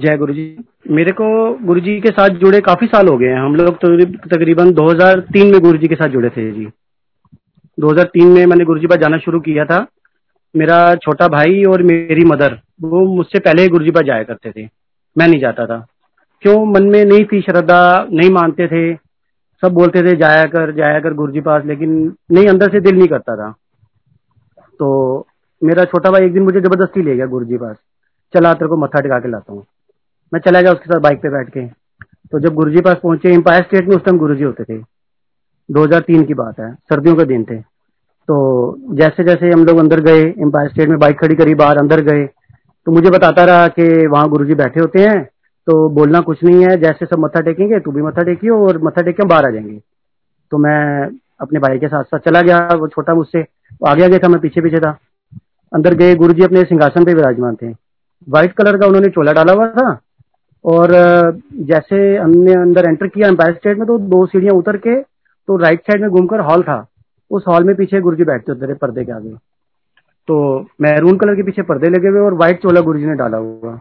जय गुरु जी मेरे को गुरु जी के साथ जुड़े काफ़ी साल हो गए हैं। हम लोग तो तकरीबन 2003 में गुरु जी के साथ जुड़े थे जी। 2003 में मैंने गुरु जी पास जाना शुरू किया था। मेरा छोटा भाई और मेरी मदर, वो मुझसे पहले ही गुरु जी पास जाया करते थे। मैं नहीं जाता था। क्यों? मन में नहीं थी श्रद्धा, नहीं मानते थे। सब बोलते थे, जाया कर जाया कर गुरु जी पास, लेकिन नहीं, अंदर से दिल नहीं करता था। तो मेरा छोटा भाई एक दिन मुझे ज़बरदस्ती ले गया गुरु जी पास। चला तेरे को मत्था टिका के लाता हूँ। मैं चला गया उसके साथ बाइक पे बैठ के। तो जब गुरु पास पहुँचे एम्पायर स्टेट में उस टाइम गुरु होते थे। 2003 की बात है, सर्दियों के दिन थे। तो जैसे जैसे हम लोग अंदर गए एम्पायर स्टेट में बाइक खड़ी करी, बाहर अंदर गए तो मुझे बताता रहा कि वहाँ गुरु जी बैठे होते हैं तो बोलना कुछ नहीं है, जैसे सब मत्था टेकेंगे, तू भी मत्था टेकियो और मत्था टेक के बाहर आ जाएँगे। तो मैं अपने भाई के साथ साथ चला गया, वो छोटा मुझसे। आगे आगे था, मैं पीछे पीछे था। अंदर गए गुरु जी अपने सिंहासन पे विराजमान थे। व्हाइट कलर का उन्होंने चोला डाला हुआ था और जैसे हमने अंदर एंटर किया एम्पायर स्टेट में तो दो सीढ़ियाँ उतर के तो राइट साइड में घूमकर हॉल था। उस हॉल में पीछे गुरु जी बैठते होते थे, पर्दे के आगे। तो मैरून कलर के पीछे पर्दे लगे हुए और व्हाइट चोला गुरु ने डाला हुआ।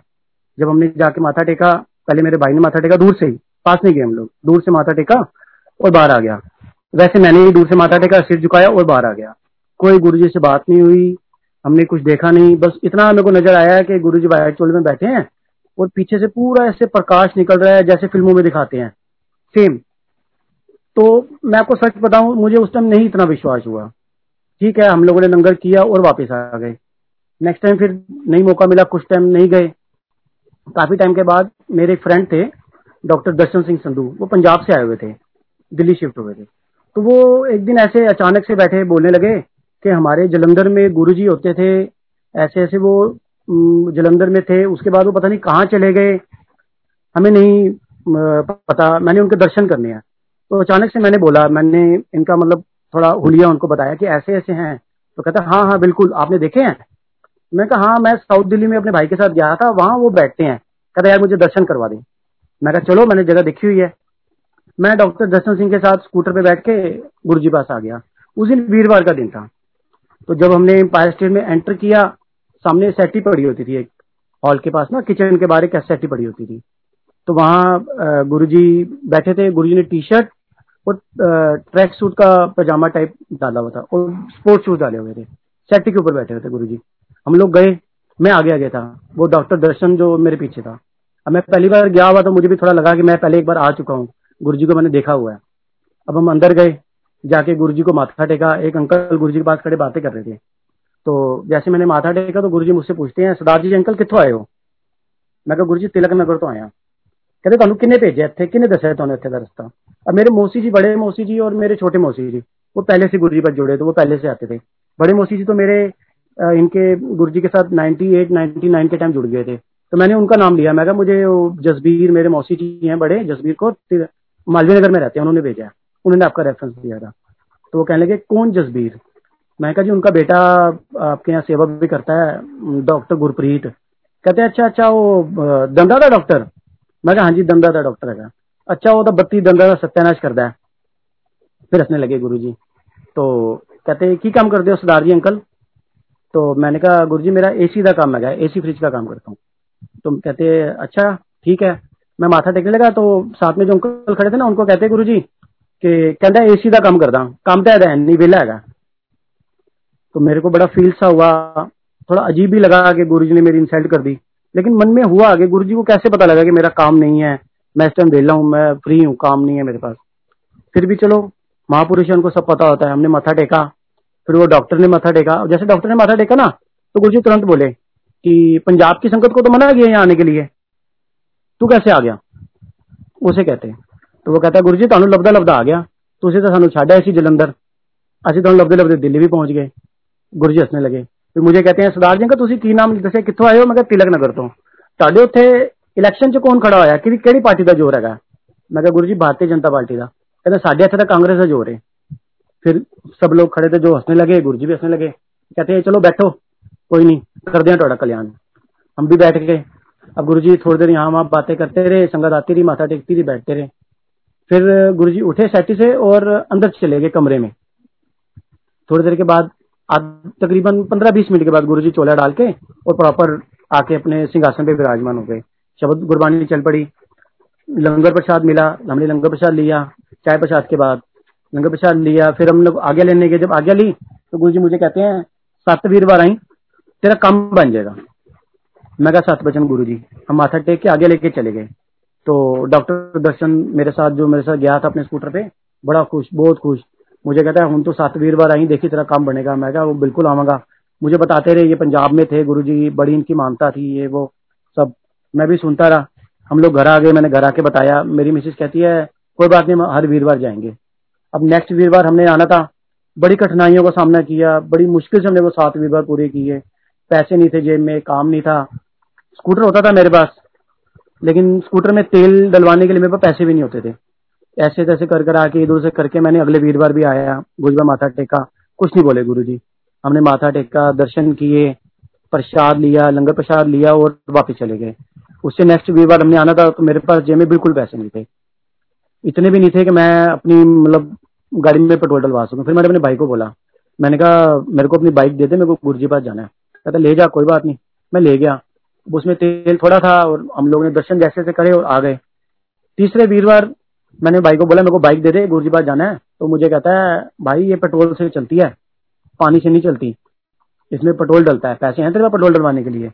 जब हमने जाके माथा टेका, पहले मेरे भाई ने माथा टेका दूर से ही, पास नहीं गए हम लोग। दूर से माथा टेका और बाहर आ गया। वैसे मैंने ही दूर से माथा टेका, सिर झुकाया और बाहर आ गया। कोई गुरु से बात नहीं हुई, हमने कुछ देखा नहीं। बस इतना मेरे को नज़र आया कि गुरु जी व्हाइट चोले में बैठे हैं। और पीछे से पूरा ऐसे प्रकाश निकल रहा है जैसे फ़िल्मों में दिखाते हैं। सेम तो मैं आपको सच बताऊँ, मुझे उस टाइम नहीं इतना विश्वास हुआ। ठीक है, हम लोगों ने लंगर किया और वापस आ गए। नेक्स्ट टाइम फिर नहीं मौका मिला, कुछ टाइम नहीं गए। काफ़ी टाइम के बाद मेरे फ्रेंड थे डॉक्टर दर्शन सिंह संधू, वो पंजाब से आए हुए थे, दिल्ली शिफ्ट हुए थे। तो वो एक दिन ऐसे अचानक से बैठे, बोलने लगे कि हमारे जलंधर में गुरु जी होते थे ऐसे ऐसे वो जलंधर में थे, उसके बाद वो पता नहीं कहाँ चले गए। हमें नहीं पता। मैंने उनके दर्शन करने हैं। तो अचानक से मैंने बोला, मैंने इनका मतलब थोड़ा हुलिया उनको बताया कि ऐसे ऐसे हैं। तो कहता हाँ हाँ बिल्कुल, आपने देखे हैं? मैं कहा हाँ मैं साउथ दिल्ली में अपने भाई के साथ गया था, वहाँ वो बैठते हैं। कहता, यार, मुझे दर्शन करवा दे। मैं कहा, चलो, मैंने जगह देखी हुई है। मैं डॉक्टर दर्शन सिंह के साथ स्कूटर पे बैठ के गुरु जी पास आ गया। उस दिन वीरवार का दिन था। तो जब हमने एम्पायर स्टेट में एंटर किया सामने सेटी पड़ी होती थी एक हॉल के पास ना किचन के बाहर एक सेटी पड़ी होती थी। तो वहाँ गुरुजी बैठे थे, गुरुजी ने टी शर्ट और ट्रैक सूट का पजामा टाइप डाला हुआ था और स्पोर्ट्स शूज़ डाले हुए थे। सेटी के ऊपर बैठे हुए थे गुरुजी। हम लोग गए, मैं आगे आगे था। वो डॉक्टर दर्शन जो मेरे पीछे था। अब मैं पहली बार गया हुआ तो मुझे भी थोड़ा लगा कि मैं पहले एक बार आ चुका हूँ। गुरु जी को मैंने देखा हुआ है। अब हम अंदर गए, जाके गुरु जी को माथा टेका, एक अंकल गुरु जी के पास खड़े बातें कर रहे थे। तो जैसे मैंने माथा टेका तो गुरु जी मुझसे पूछते हैं सरदार जी अंकल कितों आए हो मैं कहा गुरु जी तिलक नगर तो आया कहते ਤੁਹਾਨੂੰ किन्ने भेजे थे किन्ने दसा ਤੁਹਾਨੂੰ ਇੱਥੇ ਦਾ ਰਸਤਾ अब मेरे मौसी जी बड़े मौसी जी और मेरे छोटे मौसी जी वो पहले से गुरु जी पर जुड़े तो वो पहले से आते थे बड़े मौसी जी तो मेरे इनके गुरु जी के साथ 98 99 के टाइम जुड़ गए थे तो मैंने उनका नाम लिया मैं कहा मुझे जसबीर मेरे मौसी जी हैं बड़े जसबीर को मालवीय नगर में रहते हैं उन्होंने भेजा उन्होंने आपका रेफरेंस दिया था तो वो कहने लगे कौन जसबीर मैं कहा जी, उनका बेटा आपके यहाँ सेवा भी करता है, डॉक्टर गुरप्रीत। कहते अच्छा अच्छा वो दंदा का डॉक्टर? मैं कहा हाँ जी दंदा का डॉक्टर है। अच्छा वो तो बत्ती दंदा का सत्यानाश करता है। फिर हंसने लगे गुरु जी तो कहते की काम करते हो, सरदार जी, अंकल? तो मैंने कहा गुरु जी मेरा एसी का काम है, एसी फ्रिज का काम करता हूँ। तो कहते अच्छा ठीक है। मैं माथा टेकने लगा तो साथ में जो अंकल खड़े थे ना, उनको कहते गुरु जी कि कहता एसी का काम करता काम तो है, नहीं, वेला है तो मेरे को बड़ा फील सा हुआ थोड़ा अजीब भी लगा कि गुरु जी ने मेरी इंसल्ट कर दी लेकिन मन में हुआ कि गुरु जी को कैसे पता लगा कि मेरा काम नहीं है मैं इस टाइम वेला हूँ मैं फ्री हूँ काम नहीं है मेरे पास फिर भी चलो महापुरुष उनको सब पता होता है हमने माथा टेका फिर वो डॉक्टर ने माथा टेका जैसे डॉक्टर ने माथा टेका ना तो गुरु जी तुरंत बोले कि पंजाब की संगत को तो मना किया यहाँ आने के लिए तू कैसे आ गया उसे कहते तो वो कहता गुरु जी ਤੁਹਾਨੂੰ लबदा लबदा आ गया ਤੁਸੀਂ ਤਾਂ ਸਾਨੂੰ ਛੱਡ ਆਏ ਸੀ ਜਲੰਧਰ ਅਸੀਂ ਤੁਹਾਨੂੰ ਲੱਭਦੇ ਲੱਭਦੇ ਦਿੱਲੀ ਵੀ ਪਹੁੰਚ ਗਏ ਗੁਰੂ ਜੀ ਹੱਸਣੇ ਲੱਗੇ ਫਿਰ ਮੁਝੇ ਕਹਤੇ हैं सरदार जी का ਤੁਸੀਂ ਕੀ ਨਾਮ ਦੱਸਿਆ ਕਿੱਥੋਂ ਆਏ ਹੋ ਮੈਂ ਕਿਹਾ ਤਿਲਕ ਨਗਰ ਤੋਂ ਤੁਹਾਡੇ ਉੱਥੇ ਇਲੈਕਸ਼ਨ 'ਚ ਕੌਣ ਖੜਾ ਹੋਇਆ ਕਿ ਕਿਹੜੀ ਪਾਰਟੀ ਦਾ ਜ਼ੋਰ ਹੈਗਾ ਮੈਂ ਕਿਹਾ ਗੁਰੂ ਜੀ ਭਾਰਤੀ जनता पार्टी का कहते साढ़े ਇੱਥੇ ਤਾਂ कांग्रेस का जोर है फिर सब लोग खड़े थे जो हंसने लगे गुरु जी भी हंसने लगे कहते हैं चलो बैठो कोई नहीं कर दिया थोड़ा कल्याण हम भी बैठ गए अब गुरु जी थोड़ी देर यहाँ वहां बातें करते रहे संगत आती रही माथा टेकती रही बैठते रहे फिर गुरु जी उठे सैटी से और अंदर चले गए कमरे में थोड़ी देर के बाद तकरीबन पंद्रह बीस मिनट के बाद गुरु जी चोला डाल के और प्रॉपर आके अपने सिंहासन पे विराजमान हो गए। शब्द गुरबानी चल पड़ी। लंगर प्रसाद मिला। हमने लंगर प्रसाद लिया, चाय प्रसाद के बाद लंगर प्रसाद लिया। फिर हम लोग आगे लेने गए। जब आगे ली तो गुरु जी मुझे कहते हैं, सात वीरवार आई, तेरा काम बन जाएगा। मैं कहा, सात बचन गुरु जी हम माथा टेक के आगे लेके चले गए। तो डॉक्टर दर्शन मेरे साथ, जो मेरे साथ गया था अपने स्कूटर पे, बड़ा खुश, बहुत खुश। मुझे कहता है, हम तो सात वीरवार आई, देखी तेरा काम बनेगा। मैं कहा, वो बिल्कुल आवागा। मुझे बताते रहे, ये पंजाब में थे गुरु जी बड़ी इनकी मानता थी, ये वो सब। मैं भी सुनता रहा। हम लोग घर आ गए, मैंने घर आके बताया। मेरी मिसेज कहती है, कोई बात नहीं हर वीरवार जाएँगे। अब नेक्स्ट वीरवार हमने आना था। बड़ी कठिनाइयों का सामना किया। बड़ी मुश्किल से हमने वो सात वीरवार पूरे किए। पैसे नहीं थे जेब में, काम नहीं था। स्कूटर होता था मेरे पास, लेकिन स्कूटर में तेल डलवाने के लिए मेरे पास पैसे भी नहीं होते थे। ऐसे तैसे कर कर आके इधर से करके मैंने अगले वीरवार भी आया गुरुबा माथा टेका। कुछ नहीं बोले गुरु जी हमने माथा टेका, दर्शन किए, प्रसाद लिया, लंगर प्रसाद लिया और वापस चले गए। उससे नेक्स्ट वीरवार हमने आना था तो मेरे पास जेब में बिल्कुल पैसे नहीं थे। इतने भी नहीं थे कि मैं अपनी मतलब गाड़ी में पेट्रोल डलवा सकूँ। फिर मैंने अपने भाई को बोला। मैंने कहा, मेरे को अपनी बाइक दे दे, मेरे को गुरु जी पास जाना है। कहता, ले जा, कोई बात नहीं। मैं ले गया। उसमें तेल थोड़ा था और हम लोगों ने दर्शन जैसे जैसे करे और आ गए। तीसरे वीरवार मैंने भाई को बोला, मेरे को बाइक दे दे, गुरुजी पास जाना है। तो मुझे कहता है, भाई, ये पेट्रोल से चलती है। पानी से नहीं चलती। इसमें पेट्रोल डलता है। पैसे हैं तेरे पास पेट्रोल डलवाने के लिए?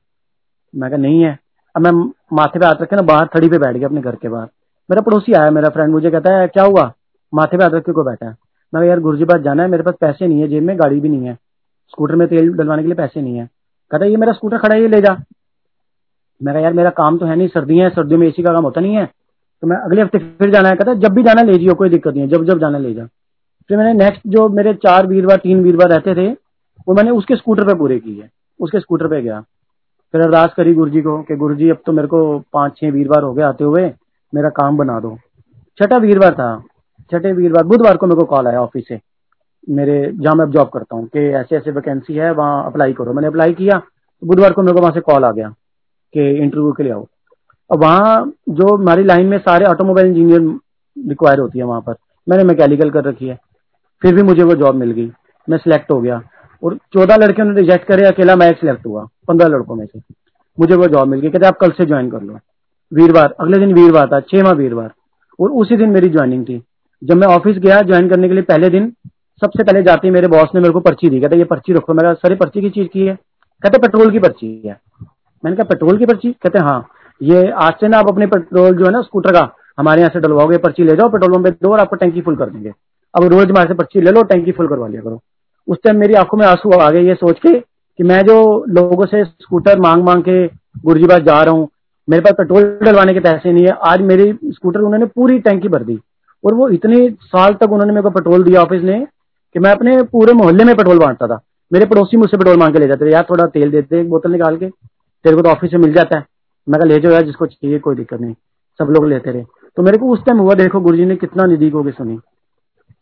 मैं कहा, नहीं है। अब मैं माथे पे हाथ रखे ना, बाहर थड़ी पे बैठ गया अपने घर के बाहर। मेरा पड़ोसी आया, मेरा फ्रेंड मुझे कहता है, क्या हुआ? माथे पे हाथ रख के बैठा है? मैं यार, गुरुजी पास जाना है, मेरे पास पैसे नहीं है, जेब में गाड़ी भी नहीं है। स्कूटर में तेल डलवाने के लिए पैसे नहीं है। कहता, ये मेरा स्कूटर खड़ा है, ये ले जा। मैं कहा, यार, मेरा काम तो है नहीं, सर्दियाँ सर्दियों में एसी का काम होता नहीं है। तो मैं अगले हफ़्ते फिर जाना है, कहता जब भी जाना ले जियो, कोई दिक्कत नहीं है, जब जब जाना ले जा। फिर मैंने नेक्स्ट जो मेरे चार वीरवार, तीन वीरवार रहते थे, वो मैंने उसके स्कूटर पे पूरे किए, उसके स्कूटर पे गया। फिर अरदास करी गुरु जी को कि गुरु जी अब तो मेरे को पाँच, छह वीरवार हो गए आते हुए, मेरा काम बना दो। छठा वीरवार था, छठे वीरवार, बुधवार को मेरे को कॉल आया ऑफ़िस से, मेरे, जहाँ मैं जॉब करता हूँ, कि ऐसे ऐसे वैकेंसी है, वहाँ अप्लाई करो। मैंने अप्लाई किया, बुधवार को मेरे को वहाँ से कॉल आ गया, कि इंटरव्यू के लिए आओ। वहाँ जो हमारी लाइन में सारे ऑटोमोबाइल इंजीनियर रिक्वायर होती है वहाँ पर। मैंने मैकेनिकल कर रखी है। फिर भी मुझे वो जॉब मिल गई। मैं सिलेक्ट हो गया। और चौदह लड़कियों ने रिजेक्ट करे, अकेला मैं सिलेक्ट हुआ। पंद्रह लड़कों में से। मुझे वो जॉब मिल गई। कहते आप कल से ज्वाइन कर लो। वीरवार। अगले दिन वीरवार था। छह माह वीरवार। और उसी दिन मेरी ज्वाइनिंग थी। जब मैं ऑफ़िस गया ज्वाइन करने के लिए पहले दिन सबसे पहले जाते मेरे बॉस ने मेरे को पर्ची दी। कहते ये पर्ची रखो। मेरा सर पर्ची की चीज़ की है? कहते पेट्रोल की पर्ची है। मैंने कहा, पेट्रोल की पर्ची? कहते हाँ। ये आज से ना आप अपने पेट्रोल जो है ना, स्कूटर का हमारे यहाँ से डलवाओगे, पर्ची ले जाओ, पेट्रोल पंप पे दो और आपको टैंकी फुल कर देंगे। अब रोज हमारे से पर्ची ले लो, टैंकी फुल करवा लिया करो। उस टाइम मेरी आँखों में आँसू आ गए ये सोच के कि मैं जो लोगों से स्कूटर मांग मांग के गुरुजी पास जा रहा हूँ, मेरे पास पेट्रोल डलवाने के पैसे नहीं है, आज मेरी स्कूटर उन्होंने पूरी टैंकी भर दी। और वो इतने साल तक उन्होंने मेरे को पेट्रोल दिया ऑफ़िस ने कि मैं अपने पूरे मोहल्ले में पेट्रोल बांटता था। मेरे पड़ोसी मुझसे पेट्रोल मांग के ले जाते थे, यार थोड़ा तेल देते बोतल निकाल के, तेरे को तो ऑफ़िस से मिल जाता है। मैं ले जाओ यार, जिसको चाहिए, कोई दिक्कत नहीं। सब लोग लेते रहे। तो मेरे को उस टाइम हुआ, देखो, गुरुजी ने कितना निधि होगी सुनी।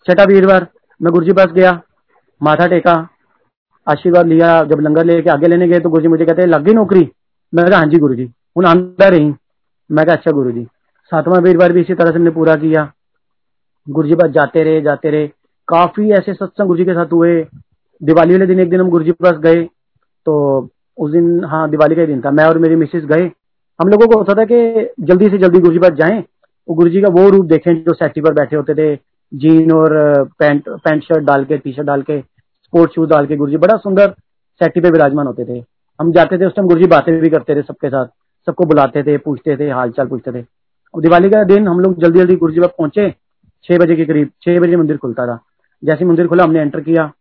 छठा वीरवार मैं गुरुजी पास गया, माथा टेका, आशीर्वाद लिया, जब लंगर लेके आगे लेने गए तो गुरुजी मुझे कहते, लग गई नौकरी? मैं कहा हाँ जी गुरु जी हूँ आंदा रही। मैं कहा अच्छा गुरु जी सातवां वीरवार भी इसी तरह से हमने पूरा किया। गुरु जी पास जाते रहे जाते रहे। काफ़ी ऐसे सत्संग गुरु जी के साथ हुए। दिवाली वाले दिन एक दिन हम गुरु जी के पास गए तो उस दिन हाँ दिवाली का दिन था। मैं और मेरी मिसेज गए। हम लोगों को होता था कि जल्दी से जल्दी गुरु जी पास जाएँ, वो गुरु जी का वो रूप देखें जो सेटी पर बैठे होते थे, जीन और पैंट पैंट शर्ट डाल के टी शर्ट डाल के, स्पोर्ट शूज़ डाल के गुरु जी बड़ा सुंदर सेटी पे विराजमान होते थे। हम जाते थे उस टाइम गुरु जी बातें भी करते थे सबके साथ, सबको बुलाते थे, पूछते थे हाल चाल पूछते थे। और दिवाली का दिन हम लोग जल्दी जल्दी गुरु जी पास पहुँचे, छह बजे के करीब, छह बजे मंदिर खुलता था। जैसे मंदिर खुला हमने एंटर किया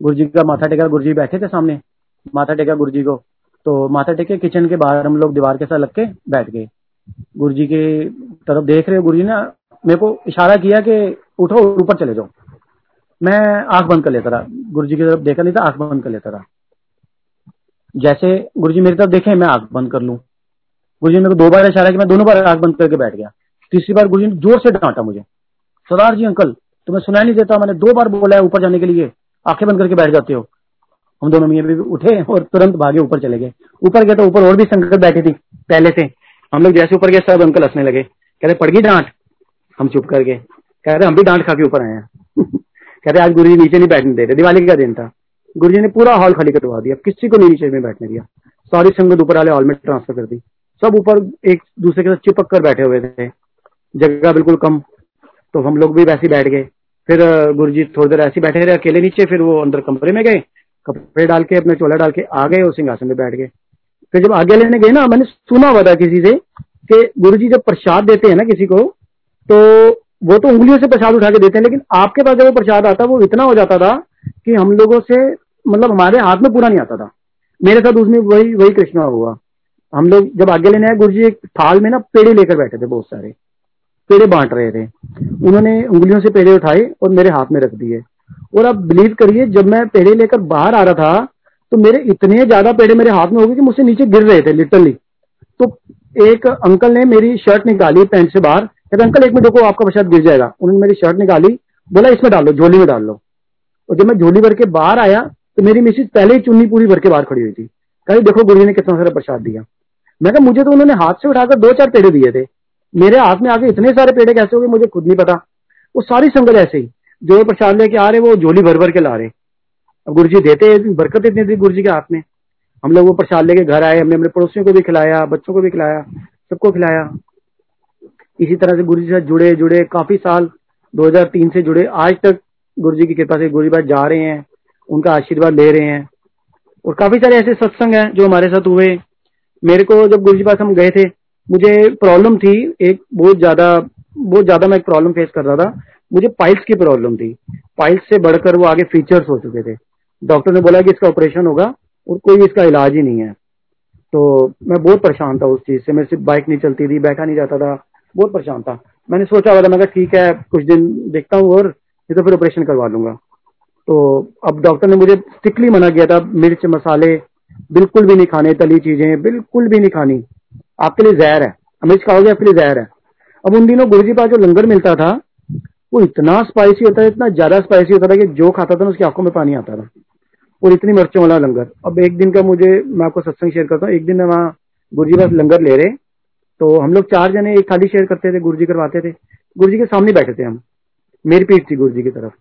गुरु जी का माथा टेका गुरु जी बैठे थे सामने, माथा टेका गुरु जी को तो माथा टेके किचन के बाहर हम लोग दीवार के साथ लग के बैठ गए। गुरु जी के तरफ़ देख रहे गुरु जी ने, मेरे को इशारा किया कि उठो ऊपर चले जाओ। मैं आँख बंद कर लेता रहा। गुरु जी की तरफ़ देखा नहीं था, आँख बंद कर लेता रहा। जैसे गुरु जी मेरी तरफ़ देखे, मैं आँख बंद कर लूँ। गुरु जी मेरे को दो बार इशारा किया, मैं दोनों बार आँख बंद करके बैठ गया। तीसरी बार गुरु जी ने ज़ोर से डांटा मुझे। सरदार जी, अंकल, तुम्हें सुनाई नहीं देता, मैंने दो बार बोला है ऊपर जाने के लिए। आँखें बंद करके बैठ जाते हो। हम दोनों मियाँ भी उठे और तुरंत भागे ऊपर चले गए। ऊपर गए तो ऊपर और भी संगत बैठी थी, पहले से। हम लोग जैसे ऊपर गए, सब अंकल हंसने लगे। कह रहे पड़ गई डांट। हम चुप कर गए। कह रहे, हम भी डांट खा के ऊपर आए हैं। कह रहे, आज गुरु जी नीचे नहीं बैठने दे रहे। दिवाली का दिन था। गुरु जी ने पूरा हॉल खाली कटवा दिया। किसी को नहीं नीचे में बैठने दिया। सारी संगत ऊपर वाले हॉल में ट्रांसफ़र कर दी। सब ऊपर एक दूसरे के साथ चिपक कर बैठे हुए थे। जगह बिल्कुल कम। तो हम लोग भी वैसे बैठ गए। फिर गुरु जी थोड़ी देर ऐसे बैठे रहे। अकेले नीचे, फिर वो अंदर कमरे में गए। कपड़े डाल के, अपने चोला डाल के आ गए और सिंहासन में बैठ गए। फिर जब आगे लेने गए ना, मैंने सुना हुआ था किसी से कि गुरु जी जब प्रसाद देते हैं ना किसी को तो वो तो उंगलियों से प्रसाद उठा के देते हैं, लेकिन आपके पास जब वो प्रसाद आता, वो इतना हो जाता था कि हम लोगों से मतलब हमारे हाथ में पूरा नहीं आता था। मेरे साथ उसमें वही वही कृष्णा हुआ। हम लोग जब आगे लेने आए गुरु जी एक थाल में ना पेड़े लेकर बैठे थे बहुत सारे। पेड़े बांट रहे थे। उन्होंने उंगलियों से पेड़े उठाए और मेरे हाथ में रख दिए। और आप बिलीव करिए, जब मैं पेड़े लेकर बाहर आ रहा था तो मेरे इतने ज़्यादा पेड़े मेरे हाथ में हो गए कि मुझसे नीचे गिर रहे थे लिटरली तो एक अंकल ने मेरी शर्ट निकाली पैंट से बाहर। कहते, अंकल, एक मिनट रुको, आपका प्रसाद गिर जाएगा। उन्होंने मेरी शर्ट निकाली, बोला, इसमें डाल लो झोली में डाल लो। और जब मैं झोली भर के बाहर आया तो मेरी मिसिज पहले ही चुन्नी पूरी भर के बाहर खड़ी हुई थी। कहीं देखो, गुरु ने कितना सारा प्रसाद दिया। मैं कहा, मुझे तो उन्होंने हाथ से उठाकर दो चार पेड़े दिए थे। मेरे हाथ में आके इतने सारे पेड़े कैसे हो गए, मुझे खुद नहीं पता। वो सारी संगत ऐसे ही। जो प्रसाद लेके आ रहे वो झोली भर भर के ला रहे अब गुरु जी देते बरकत इतनी थी गुरु जी के हाथ में। हम लोग वो प्रसाद लेके घर आए, हमने अपने पड़ोसियों को भी खिलाया, बच्चों को भी खिलाया, सबको खिलाया। इसी तरह से गुरु जी से जुड़े जुड़े काफ़ी साल 2003 से जुड़े। आज तक गुरु जी की कृपा से गुरु जी जा रहे हैं, उनका आशीर्वाद ले रहे हैं। और काफ़ी सारे ऐसे सत्संग हैं जो हमारे साथ हुए। मेरे को जब गुरु जी पास हम गए थे, मुझे प्रॉब्लम थी, एक बहुत ज़्यादा बहुत ज़्यादा मैं एक प्रॉब्लम फेस कर रहा था। मुझे पाइल्स की प्रॉब्लम थी। पाइल्स से बढ़कर वो आगे फीचर्स हो चुके थे। डॉक्टर ने बोला कि इसका ऑपरेशन होगा और कोई इसका इलाज ही नहीं है। तो मैं बहुत परेशान था उस चीज़ से। मेरे से बाइक नहीं चलती थी, बैठा नहीं जाता था। बहुत परेशान था। मैंने सोचा हुआ था, मैं ठीक है, कुछ दिन देखता हूँ और नहीं तो फिर ऑपरेशन करवा लूँगा। तो अब डॉक्टर ने मुझे स्ट्रिक्टली मना किया था, मिर्च, मसाले बिल्कुल भी नहीं खाने, तली चीज़ें बिल्कुल भी नहीं खानी। आपके लिए जहर है। मिर्च खाओगे, आपके लिए जहर है। अब उन दिनों गुरुजी पास जो लंगर मिलता था वो इतना स्पाइसी होता था इतना ज़्यादा स्पाइसी होता था कि जो खाता था ना, उसकी आँखों में पानी आता था। और इतनी मिर्चों वाला लंगर। अब एक दिन का मुझे, मैं आपको सत्संग शेयर करता हूँ। एक दिन वहाँ गुरु जी पास लंगर ले रहे तो हम लोग चार जने एक थाली शेयर करते थे गुरु जी करवाते थे। गुरु जी के सामने बैठे थे हम। मेरी पीठ थी गुरु जी की तरफ़।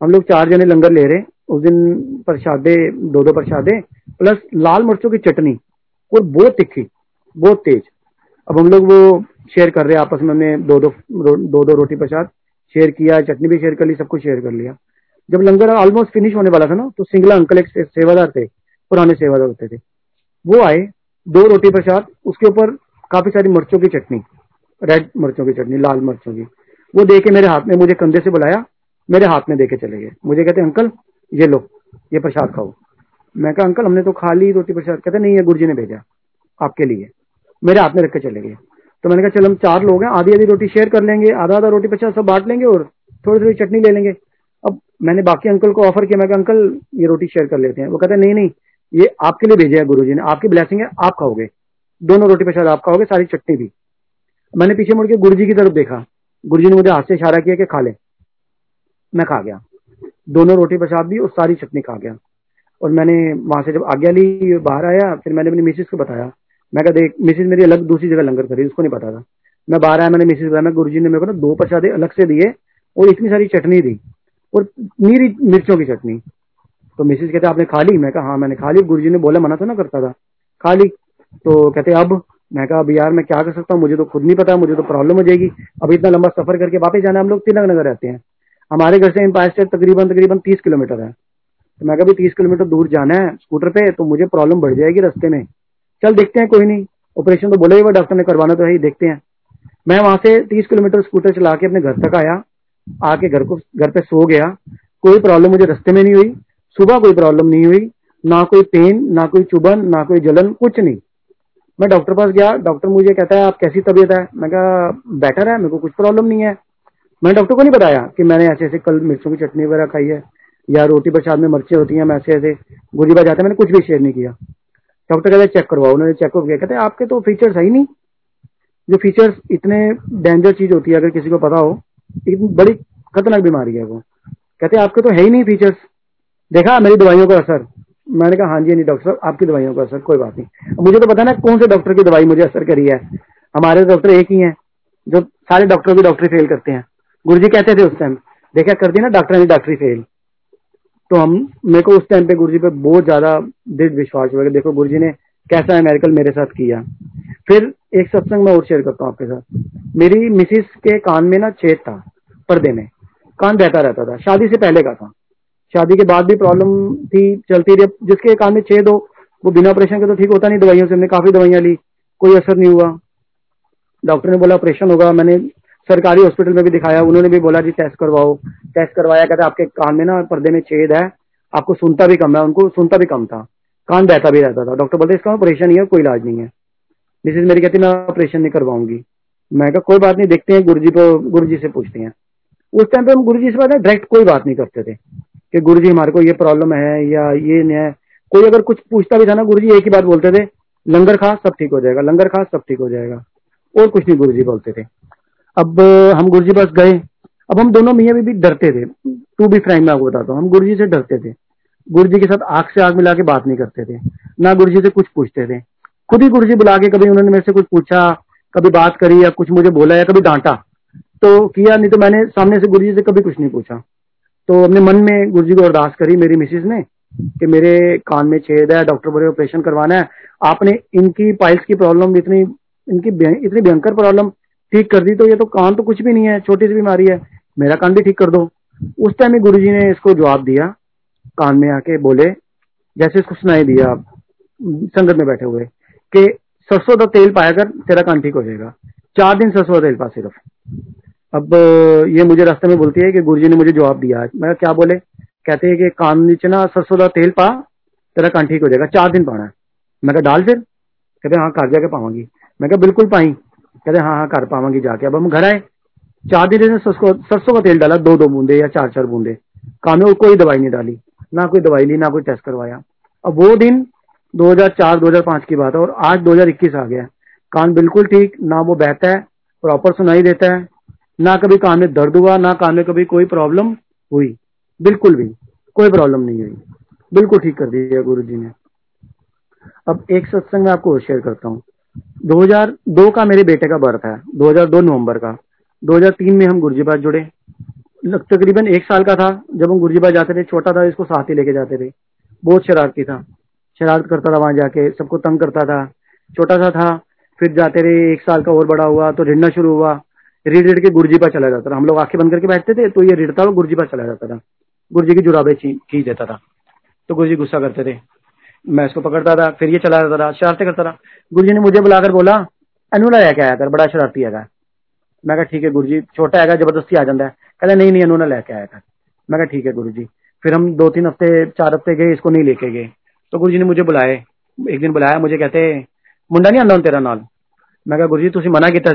हम लोग चार जने लंगर ले रहे, उस दिन प्रसादे दो दो प्रसादे, प्लस लाल मिर्चों की चटनी। और बहुत तिखी, बहुत तेज। अब हम लोग वो शेयर कर रहे हैं, आपस में हमने दो दो दो दो रोटी प्रसाद। शेयर किया, चटनी भी शेयर कर ली, सब कुछ शेयर कर लिया। जब लंगर ऑलमोस्ट फिनिश होने वाला था ना तो सिंगला अंकल एक सेवादार थे, पुराने सेवादार होते थे। वो आए, दो रोटी प्रसाद, उसके ऊपर काफ़ी सारी मिर्चों की चटनी रेड मिर्चों की चटनी, लाल मिर्चों की। वो दे के मेरे हाथ में, मुझे कंधे से बुलाया, मेरे हाथ में देके चले गए। मुझे कहते, अंकल, ये लो, ये प्रसाद खाओ। मैं कहा, अंकल, हमने तो खा ली रोटी प्रसाद। कहते, नहीं, ये गुरुजी ने भेजा, आपके लिए। मेरे हाथ में रख के चले गए। तो मैंने कहा, चल, हम चार लोग हैं आधी आधी रोटी शेयर कर लेंगे आधा आधा रोटी प्रसाद सब बांट लेंगे और थोड़ी थोड़ी चटनी ले लेंगे। अब मैंने बाकी अंकल को ऑफ़र किया, मैं अंकल ये रोटी शेयर कर लेते हैं। वो कहते हैं, नहीं नहीं, ये आपके लिए भेजे है गुरु ने, आपकी ब्लैसिंग है, आप खाओगे। दोनों रोटी प्रसाद आप खाओगे, सारी चटनी भी। मैंने पीछे मुड़ के गुरु जी की तरफ़ देखा। गुरु जी ने मुझे हाथ से इशारा किया कि खा ले। मैं खा गया। दोनों रोटी प्रसाद भी और सारी चटनी खा गया। और मैंने वहाँ से जब आज्ञा ली, बाहर आया, फिर मैंने अपनी मिसिस को बताया मैं कहा, देख मिसिज मेरी अलग दूसरी जगह लंगर करी उसको नहीं पता था। मैं बाहर आया, मैंने मिसिस बताया मैं गुरु ने मेरे को ना दो प्रसादे अलग से दिए और इतनी सारी चटनी दी और नीरी मिर्चों की चटनी। तो मिसिज कहते, आपने खा ली? मैं कहा हाँ मैंने खा ली। गुरु ने बोला, मना तो ना करता था। खा ली? तो कहते, अब। मैं कहा, अब यार, मैं क्या कर सकता हूँ? मुझे तो खुद नहीं पता, मुझे तो प्रॉब्लम हो जाएगी। अब इतना लंबा सफ़र करके वापस जाना हम लोग तिलक नगर रहते हैं। हमारे घर से एम्पायर से तकरीबन तकरीबन तीस किलोमीटर है। तो मैं कभी तीस किलोमीटर दूर जाना है स्कूटर पे तो मुझे प्रॉब्लम बढ़ जाएगी रास्ते में। चल देखते हैं, कोई नहीं। ऑपरेशन तो बोले हुआ डॉक्टर ने, करवाना तो है ही, देखते हैं। मैं वहाँ से तीस किलोमीटर स्कूटर चला के अपने घर तक आया। आके घर को, घर पे सो गया। कोई प्रॉब्लम मुझे रास्ते में नहीं हुई। सुबह कोई प्रॉब्लम नहीं हुई। ना कोई पेन ना कोई चुभन, ना कोई जलन, कुछ नहीं। मैं डॉक्टर पास गया। डॉक्टर मुझे कहता है, आप कैसी तबीयत है? मैं कहा, बेटर है, मेरे को कुछ प्रॉब्लम नहीं है। मैंने डॉक्टर को नहीं बताया कि मैंने ऐसे ऐसे कल मिर्चों की चटनी वगैरह खाई है या रोटी प्रसाद में मिर्चें होती हैं, मैं ऐसे ऐसे गोली बार जाते मैंने कुछ भी शेयर नहीं किया। डॉक्टर कहते चेक करवाओ। उन्होंने चेकअप किया कहते आपके तो फीचर्स है ही नहीं। जो फीचर्स इतने डेंजर चीज़ होती है, अगर किसी को पता हो इतनी बड़ी खतरनाक बीमारी है वो। कहते आपके तो है ही नहीं फीचर्स देखा, मेरी दवाइयों का असर। मैंने कहा हाँ जी नहीं डॉक्टर साहब, आपकी दवाइयों का असर, कोई बात नहीं। मुझे तो पता ना, कौन से डॉक्टर की दवाई मुझे असर करी है। हमारे डॉक्टर एक ही हैं, जो सारे डॉक्टरों की डॉक्टरी फेल करते हैं। गुरु जी कहते थे उस टाइम देखा, कर दी ना, डॉक्टर ने डॉक्टरी फेल। तो हम, मेरे को उस टाइम पे गुरु जी पे बहुत ज़्यादा दृढ़ विश्वास हुआ देखो गुरु जी ने कैसा मेडिकल मेरे साथ किया। फिर एक सत्संग मैं और शेयर करता हूँ आपके साथ। मेरी मिसिस के कान में ना छेद था, पर्दे में। कान बहता रहता था। शादी से पहले का था। शादी के बाद भी प्रॉब्लम थी, चलती रही। जिसके कान में छेद हो, वो बिना ऑपरेशन के तो ठीक होता नहीं, दवाइयों से हमने काफ़ी दवाइयाँ ली। कोई असर नहीं हुआ। डॉक्टर ने बोला ऑपरेशन होगा। मैंने सरकारी हॉस्पिटल में भी दिखाया, उन्होंने भी बोला जी, टेस्ट करवाओ। टेस्ट करवाया, कहते, आपके कान में ना पर्दे में छेद है, आपको सुनता भी कम है। उनको सुनता भी कम था। कान बहता भी रहता था। डॉक्टर बोलते, इसका ऑपरेशन ही है, कोई इलाज नहीं है। मिसेज मेरी कहती, मैं ऑपरेशन नहीं करवाऊँगी। मैं कहा, कोई बात नहीं, देखते हैं गुरु जी को गुरु जी से पूछते हैं। उस टाइम पे हम गुरु जी से बात डायरेक्ट कोई बात नहीं करते थे कि गुरु जी हमारे को ये प्रॉब्लम है या ये नहीं है। कोई अगर कुछ पूछता भी था ना गुरु जी एक ही बात बोलते थे, लंगर खा, सब ठीक हो जाएगा, लंगर खा, सब ठीक हो जाएगा। और कुछ नहीं गुरु जी बोलते थे। अब हम गुरु जी पास गए। अब हम दोनों मियाँ भी, डरते थे। टू बी फ्रैंक मैं आपको बताता हूँ। हम गुरु जी से डरते थे। गुरु जी के साथ आग से आग मिला के बात नहीं करते थे। ना गुरु जी से कुछ पूछते थे। खुद ही गुरु जी बुला के कभी उन्होंने मेरे से कुछ पूछा कभी बात करी या कुछ मुझे बोला या कभी डांटा तो किया नहीं तो मैंने सामने से गुरु जी से कभी कुछ नहीं पूछा। तो अपने मन में गुरु जी को अरदास करी मेरी मिसिज ने कि मेरे कान में छेद है डॉक्टर बोले ऑपरेशन करवाना है। आपने इनकी पाइल्स की प्रॉब्लम इतनी इनकी इतनी भयंकर प्रॉब्लम ठीक कर दी तो ये तो कान तो कुछ भी नहीं है, छोटी सी बीमारी है। मेरा कान भी ठीक कर दो। उस टाइम ही गुरु जी ने इसको जवाब दिया, कान में आके बोले, जैसे इसको सुनाई दिया संगत में बैठे हुए, कि सरसों का तेल पाया कर, तेरा कान ठीक हो जाएगा। चार दिन सरसों का तेल पा सिर्फ़। अब, ये मुझे रास्ते में बोलती है कि गुरुजी ने मुझे जवाब दिया। मैं क्या बोले? कहते हैं कि कान नीचे ना सरसों का तेल पा, तेरा कान ठीक हो जाएगा, चार दिन पाना है। मैं कहा, डाल फिर। कहते हाँ घर जाके पाऊँगी। मैं कहा, बिल्कुल पाई। कहते हाँ हाँ घर पावांगी जाके। अब हम घर आए। चार दिन सरसों का तेल डाला, दो दो बूंदे या चार चार बूंदे। में कोई दवाई नहीं डाली। ना कोई दवाई ली, ना कोई टेस्ट करवाया। अब वो दिन 2004-2005 की बात है, और आज 2021 आ गया कान बिल्कुल ठीक, ना वो बहता है, प्रॉपर सुनाई देता है। ना कभी कान में दर्द हुआ, ना कान में कभी कोई प्रॉब्लम हुई। बिल्कुल भी कोई प्रॉब्लम नहीं हुई। बिल्कुल ठीक कर दिया गुरु जी ने। अब एक सत्संग में आपको शेयर करता हूँ। 2002 का मेरे बेटे का बर्थ है 2002 नवंबर का। 2003 में हम गुरुजी पास जुड़े। तकरीबन एक साल का था जब हम गुरुजी पास जाते थे, छोटा था, इसको साथ ही लेके जाते थे। बहुत शरारती था। शरारत करता था वहाँ जाके, सबको तंग करता था। छोटा सा था, फिर जाते रहे, एक साल का और बड़ा हुआ तो रिड़ना शुरू हुआ। रिड़ रिड़ के गुरुजी पर चला जाता था। हम लोग आँखें बंद करके बैठते थे तो ये रिड़ता हुआ गुरुजी पर चला जाता था। गुरुजी की जुराबे खींच देता था। तो गुरुजी गुस्सा करते थे। मैं इसको पकड़ता था, फिर ये चला जाता था, शरारते करता था। गुरुजी ने मुझे बुलाकर बोला अनुला लेके आया कर, बड़ा शरारती है मैं कहा, ठीक है गुरु जी छोटा है ज़बरदस्ती आ जाता है। कहते नहीं नहीं अनुना लेके आया कर। मैं कहा, ठीक है गुरु जी फिर हम दो तीन हफ़्ते, चार हफ़्ते गए, इसको नहीं लेके गए। तो गुरु जी ने मुझे बुलाए, एक दिन बुलाया, मुझे कहते, मुंडा नहीं आंदा तेरा नाल? मैं कहा गुरु जी तुम मना किया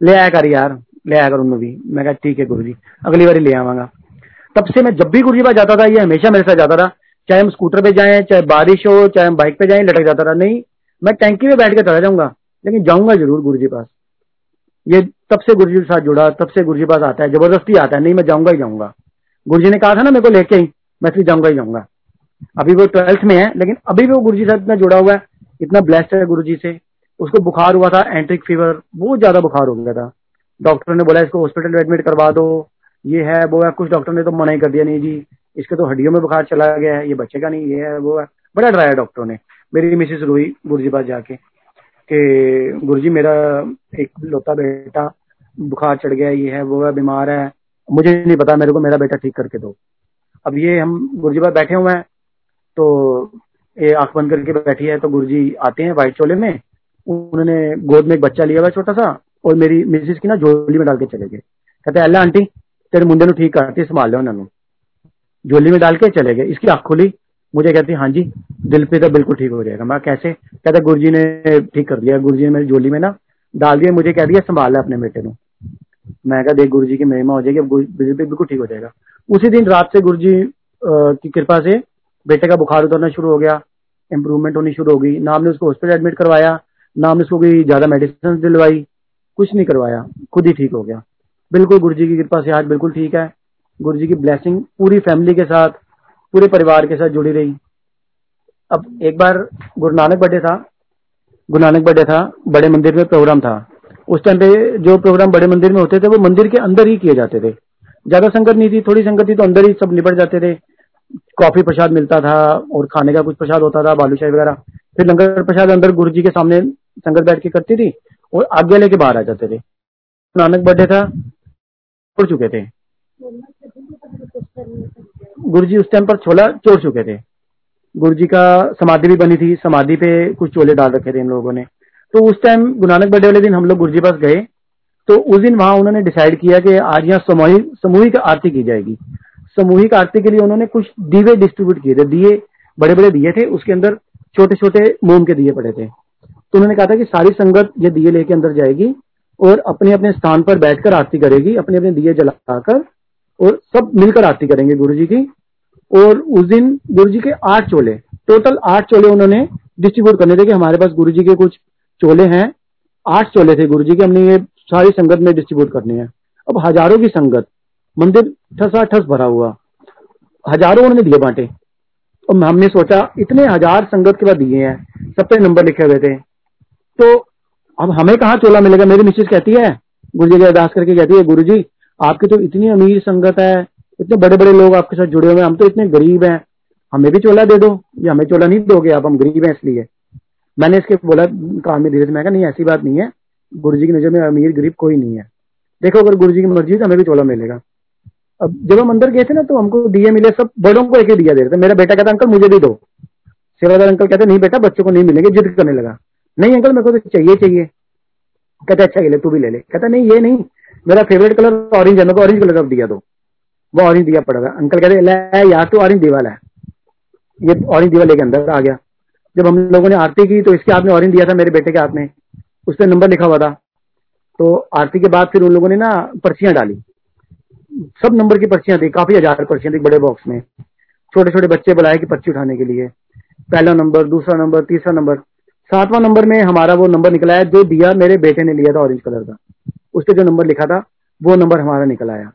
ले आया कर यार, ले आया कर उन्होंने भी। मैं कहा, ठीक है गुरु जी अगली बार ले आवागा। तब से मैं जब भी गुरु जी पास जाता था, ये हमेशा मेरे साथ जाता था चाहे हम स्कूटर पे जाएँ, चाहे बारिश हो, चाहे हम बाइक पे जाएँ, लटक जाता था नहीं, मैं टैंकी में बैठ के चला जाऊँगा, लेकिन जाऊँगा ज़रूर गुरु जी पास। ये तब से गुरु जी के साथ जुड़ा, तब से गुरु जी पास आता है, ज़बरदस्ती आता है। नहीं, मैं जाऊँगा ही जाऊँगा। गुरु जी ने कहा था ना मेरे को लेके ही मैं इसलिए जाऊँगा ही जाऊँगा। अभी वो ट्वेल्थ में है, लेकिन अभी भी वो गुरु जी साथ इतना जुड़ा हुआ है, इतना ब्लेस्ड है गुरु जी से। उसको बुखार हुआ था एंट्रिक फीवर बहुत ज़्यादा बुखार हो गया था। डॉक्टर ने बोला, इसको हॉस्पिटल में एडमिट करवा दो, ये है, वो है। कुछ डॉक्टर ने तो मना ही कर दिया, नहीं जी इसके तो हड्डियों में बुखार चला गया है, ये बच्चे का नहीं, ये है, वो है। बड़ा डराया डॉक्टरों ने, मेरी मिसेस रोई गुरु जी पास जाके, कि गुरु जी मेरा एक लोता बेटा, बुखार चढ़ गया, ये है, वो है, बीमार है, मुझे नहीं पता, मेरे को मेरा बेटा ठीक करके दो। अब ये हम गुरु जी पास बैठे हुए हैं तो ये आँख बंद करके बैठी है तो गुरुजी आते हैं व्हाइट चोले में, उन्होंने गोद में एक बच्चा लिया हुआ छोटा सा, और मेरी मिसिस की ना झोली में डाल के चले गए। कहते अल्लाह आंटी, तेरे मुंडे ठीक करती, संभाल लो उन्होंने झोली में डाल के चले गए। इसकी आँख खुली। मुझे कहती हाँ जी, दिल पे तो बिल्कुल ठीक हो जाएगा। मैं कैसे? कहते गुरु जी ने ठीक कर दिया गुरु जी ने मेरी झोली में ना डाल दिया। मुझे कह दिया, संभाल अपने बेटे को। मैं कहा, देख गुरु जी की महिमा हो जाएगी। बिल्कुल ठीक हो जाएगा। उसी दिन रात से गुरु जी की कृपा से बेटे का बुखार उतरना शुरू हो गया। इंप्रूवमेंट होनी शुरू हो गई। ना हमने उसको हॉस्पिटल एडमिट करवाया, ना हमने उसको कोई ज़्यादा मेडिसिन दिलवाई, कुछ नहीं करवाया। खुद ही ठीक हो गया। बिल्कुल गुरु जी की कृपा से आज बिल्कुल ठीक है। गुरु जी की ब्लेसिंग पूरी फैमिली के साथ, पूरे परिवार के साथ जुड़ी रही। अब एक बार गुरु नानक बर्थडे था, गुरु नानक बर्थडे था, बड़े मंदिर में प्रोग्राम था। उस टाइम पे जो प्रोग्राम बड़े मंदिर में होते थे, वो मंदिर के अंदर ही किए जाते थे। ज़्यादा संगत नहीं थी, थोड़ी संगत थी तो अंदर ही सब निपट जाते थे। कॉफ़ी प्रसाद मिलता था और खाने का कुछ प्रसाद होता था बालूशाही वगैरह। फिर लंगर प्रसाद अंदर गुरु जी के सामने संगत बैठ के करती थी और आज्ञा लेके बाहर आ जाते थे। नानक बर्थडे था छोड़ चुके थे। गुरु जी उस टाइम पर छोला छोड़ चुके थे। गुरु जी का समाधि भी बनी थी, समाधि पे कुछ चोले डाल रखे थे इन लोगों ने। तो उस टाइम गुरु नानक बर्थडे वाले दिन हम लोग गुरु जी पास गए तो उस दिन वहाँ उन्होंने डिसाइड किया कि आज यहाँ सामूहिक सामूहिक आरती की जाएगी। सामूहिक आरती के लिए उन्होंने कुछ दीवे डिस्ट्रीब्यूट किए थे दिए बड़े बड़े दिए थे, उसके अंदर छोटे छोटे मोम के दिए पड़े थे। तो उन्होंने कहा था कि सारी संगत ये दिए लेके अंदर जाएगी और अपने अपने स्थान पर बैठकर आरती करेगी अपने अपने दिए जलाकर और सब मिलकर आरती करेंगे गुरु जी की। और उस दिन गुरु जी के आठ चोले टोटल आठ चोले उन्होंने डिस्ट्रीब्यूट करने थे कि हमारे पास गुरु जी के कुछ चोले हैं। आठ चोले थे गुरु जी के, हमने ये सारी संगत में डिस्ट्रीब्यूट करने हैं। अब हज़ारों की संगत, मंदिर ठसा ठस भरा हुआ। हज़ारों उन्होंने दिए बांटे। और हमने सोचा, इतने हज़ार संगत के बाद दिए हैं सब पे नंबर लिखे हुए थे। तो अब हमें कहा चोला मिलेगा, मेरी मिसेज कहती है गुरु जी की अरदास करके कहती है गुरु जी आपकी तो इतनी अमीर संगत है, इतने बड़े बड़े लोग आपके साथ जुड़े हुए हैं, हम तो इतने गरीब हैं। हमें भी चोला दे दो, या हमें चोला नहीं दोगे आप हम गरीब हैं इसलिए। मैंने इसके बोला काम में धीरे मैं कहा, नहीं, ऐसी बात नहीं है। गुरु जी की नज़र में अमीर गरीब कोई नहीं है। देखो, अगर गुरु जी की मर्ज़ी तो हमें भी चोला मिलेगा। अब जब हम अंदर गए थे ना तो हमको दिए मिले, सब बड़ों को एक ही दिया दे रहे थे। मेरा बेटा कहता, अंकल, मुझे भी दो। सेवादार अंकल कहते, नहीं बेटा, बच्चों को नहीं मिलेंगे, जिद करने लगा। नहीं, अंकल, मेरे को तो चाहिए चाहिए। कहते अच्छा ये ले, तू भी ले ले। कहता, नहीं, ये नहीं मेरा फेवरेट कलर ऑरेंज है, मेरे को ऑरेंज कलर का दिया दो। वो ऑरेंज दिया पड़ेगा अंकल कहते, ले यार तो ऑरेंज दीवाल है। ये ऑरेंज दीवाल लेके अंदर आ गया। जब हम लोगों ने आरती की तो इसके हाथ में ऑरेंज दिया था, मेरे बेटे के हाथ में। उस पर नंबर लिखा हुआ था। तो आरती के बाद फिर उन लोगों ने ना पर्चियाँ डाली। सब नंबर की पर्चियाँ थी, काफ़ी हज़ार पर्चियाँ थी बड़े बॉक्स में। छोटे छोटे बच्चे बुलाए कि पर्ची उठाने के लिए। पहला नंबर दूसरा नंबर तीसरा नंबर सातवां नंबर में हमारा वो नंबर निकला है, जो दिया मेरे बेटे ने लिया था ऑरेंज कलर का। उस पर जो नंबर लिखा था वो नंबर हमारा निकल आया।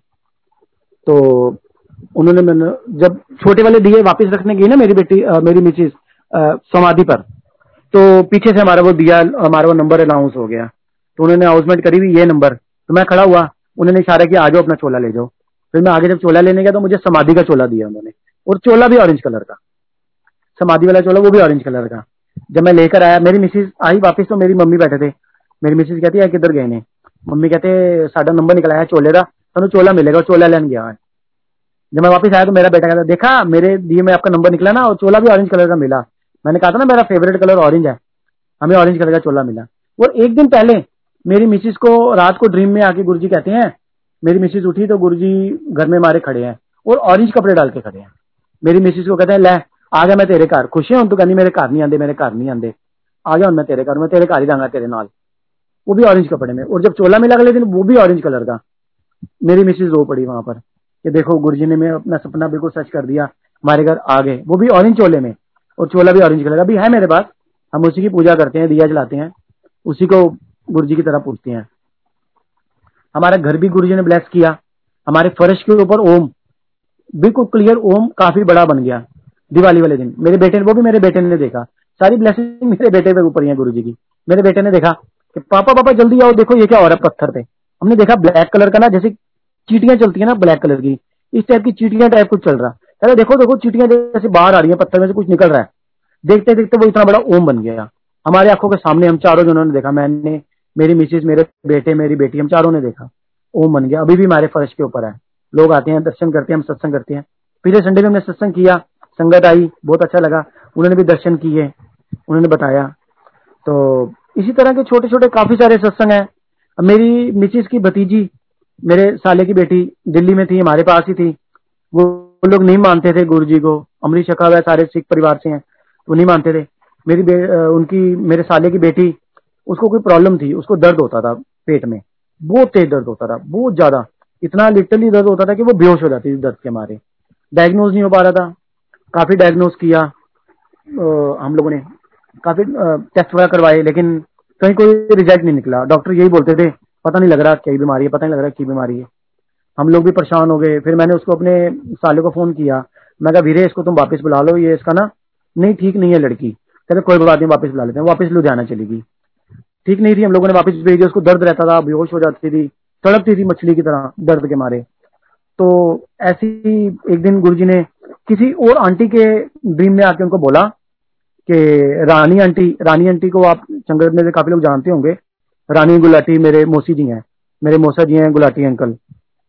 तो उन्होंने मैंने जब छोटे वाले दिए वापस रखने गई ना मेरी बेटी आ, मेरी मिसिस समाधि पर तो पीछे से हमारा वो दिया हमारा वो नंबर अनाउंस हो गया। तो उन्होंने अनाउंसमेंट करी हुई ये नंबर। तो मैं खड़ा हुआ उन्होंने इशारा किया आ जाओ अपना चोला ले जाओ। फिर मैं आगे जब चोला लेने गया तो मुझे समाधि का चोला दिया उन्होंने। और चोला भी ऑरेंज कलर का। समाधि वाला चोला वो भी ऑरेंज कलर का। जब मैं लेकर आया मेरी मिसिज आई वापस तो मेरी मम्मी बैठे थे। मेरी मिसिज कहती है किधर गए ने? मम्मी कहते साडा नंबर निकला है चोले का तुम चोला मिलेगा चोला लेन गया है। जब मैं वापस आया तो मेरा बेटा कहता, देखा, मेरे दिए में आपका नंबर निकला ना, और चोला भी ऑरेंज कलर का मिला। मैंने कहा था ना, मेरा फेवरेट कलर ऑरेंज है। हमें ऑरेंज कलर का चोला मिला। और एक दिन पहले, मेरी मिसिज को रात को ड्रीम में आके गुरुजी कहते हैं, मेरी मिसिस उठी तो गुरुजी घर में मारे खड़े हैं, और ऑरेंज कपड़े डाल के खड़े हैं। मेरी मिसिस को कहते हैं, ले, आ गया मैं तेरे घर, खुशी हूँ? तू कहनी, मेरे घर नहीं आते मेरे घर नहीं आते आ गया मैं तेरे घर, मैं तेरे घर ही जाऊँगा तेरे नाल। वो भी ऑरेंज कपड़े में। और जब चोला मिला अगले दिन, वो भी ऑरेंज कलर का। मेरी मिसिज रो पड़ी वहाँ पर। कि देखो, गुरुजी ने मैं अपना सपना बिल्कुल सच कर दिया। हमारे घर आ गए। वो भी ऑरेंज चोले में। और चोला भी ऑरेंज कलर का। भी है मेरे पास। हम उसी की पूजा करते हैं, दिया जलाते हैं। उसी को गुरु जी की तरह पूछते हैं। हमारा घर भी गुरु जी ने ब्लेस किया। हमारे फर्श के ऊपर ओम। बिल्कुल क्लियर ओम काफ़ी बड़ा बन गया। दिवाली वाले दिन। मेरे बेटे ने वो भी मेरे बेटे ने देखा। सारी ब्लेसिंग मेरे बेटे पे ऊपर है गुरु जी की। मेरे बेटे ने देखा। कि पापा पापा, जल्दी आओ, देखो ये क्या हो रहा है पत्थर पे। हमने देखा ब्लैक कलर का ना, जैसे चीटियाँ चलती है ना ब्लैक कलर की, इस टाइप की चीटियाँ टाइप कुछ चल रहा। है देखो देखो, चीटियाँ जैसे बाहर आ रही है, पत्थर में से कुछ निकल रहा है। देखते देखते वो इतना बड़ा ओम बन गया। हमारे आँखों के सामने हम चारों जनों ने देखा, मैंने, मेरी मिसेज मेरे बेटे, मेरी बेटी, हम चारों ने देखा। ओम बन गया। अभी भी हमारे फर्श के ऊपर है। लोग आते हैं, दर्शन करते हैं, हम सत्संग करते हैं। पिछले संडे में हमने सत्संग किया, संगत आई, बहुत अच्छा लगा। उन्होंने भी दर्शन किए, उन्होंने बताया। तो इसी तरह के छोटे छोटे काफ़ी सारे सत्संग हैं। मेरी मिसिस की भतीजी मेरे साले की बेटी दिल्ली में थी हमारे पास ही थी। वो लोग नहीं मानते थे गुरु जी को। अमरीश शखा हुआ सारे सिख परिवार से हैं वो नहीं मानते थे। मेरी उनकी मेरे साले की बेटी उसको कोई प्रॉब्लम थी उसको दर्द होता था पेट में। बहुत तेज दर्द होता था बहुत ज़्यादा। इतना लिटरली दर्द होता था कि वो बेहोश हो जाती थी दर्द के मारे। डायग्नोज नहीं हो पा रहा था। काफ़ी डायग्नोज किया आ, हम लोगों ने। काफ़ी टेस्ट वगैरह करवाए, लेकिन कहीं कोई रिज़ल्ट नहीं निकला। डॉक्टर यही बोलते थे, पता नहीं लग रहा क्या बीमारी है, पता नहीं लग रहा क्या बीमारी है। हम लोग भी परेशान हो गए। फिर मैंने उसको अपने साले को फ़ोन किया। मैं कहा, वीरे, इसको तुम वापस बुला लो, ये इसका ना, नहीं, ठीक नहीं है लड़की। कहते कोई बात नहीं, वापस बुला लेते हैं। वापस लुधियाना चलेगी ठीक नहीं थी, हम लोगों ने वापस भेजी, उसको दर्द रहता था, बेहोश हो जाती थी, तड़पती थी मछली की तरह, दर्द के मारे। तो ऐसी एक दिन गुरुजी ने किसी और आंटी के ड्रीम में आके उनको बोला कि रानी आंटी रानी आंटी को आप चंगर में से काफी लोग जानते होंगे रानी गुलाटी मेरे मौसी जी हैं मेरे मौसा जी हैं गुलाटी अंकल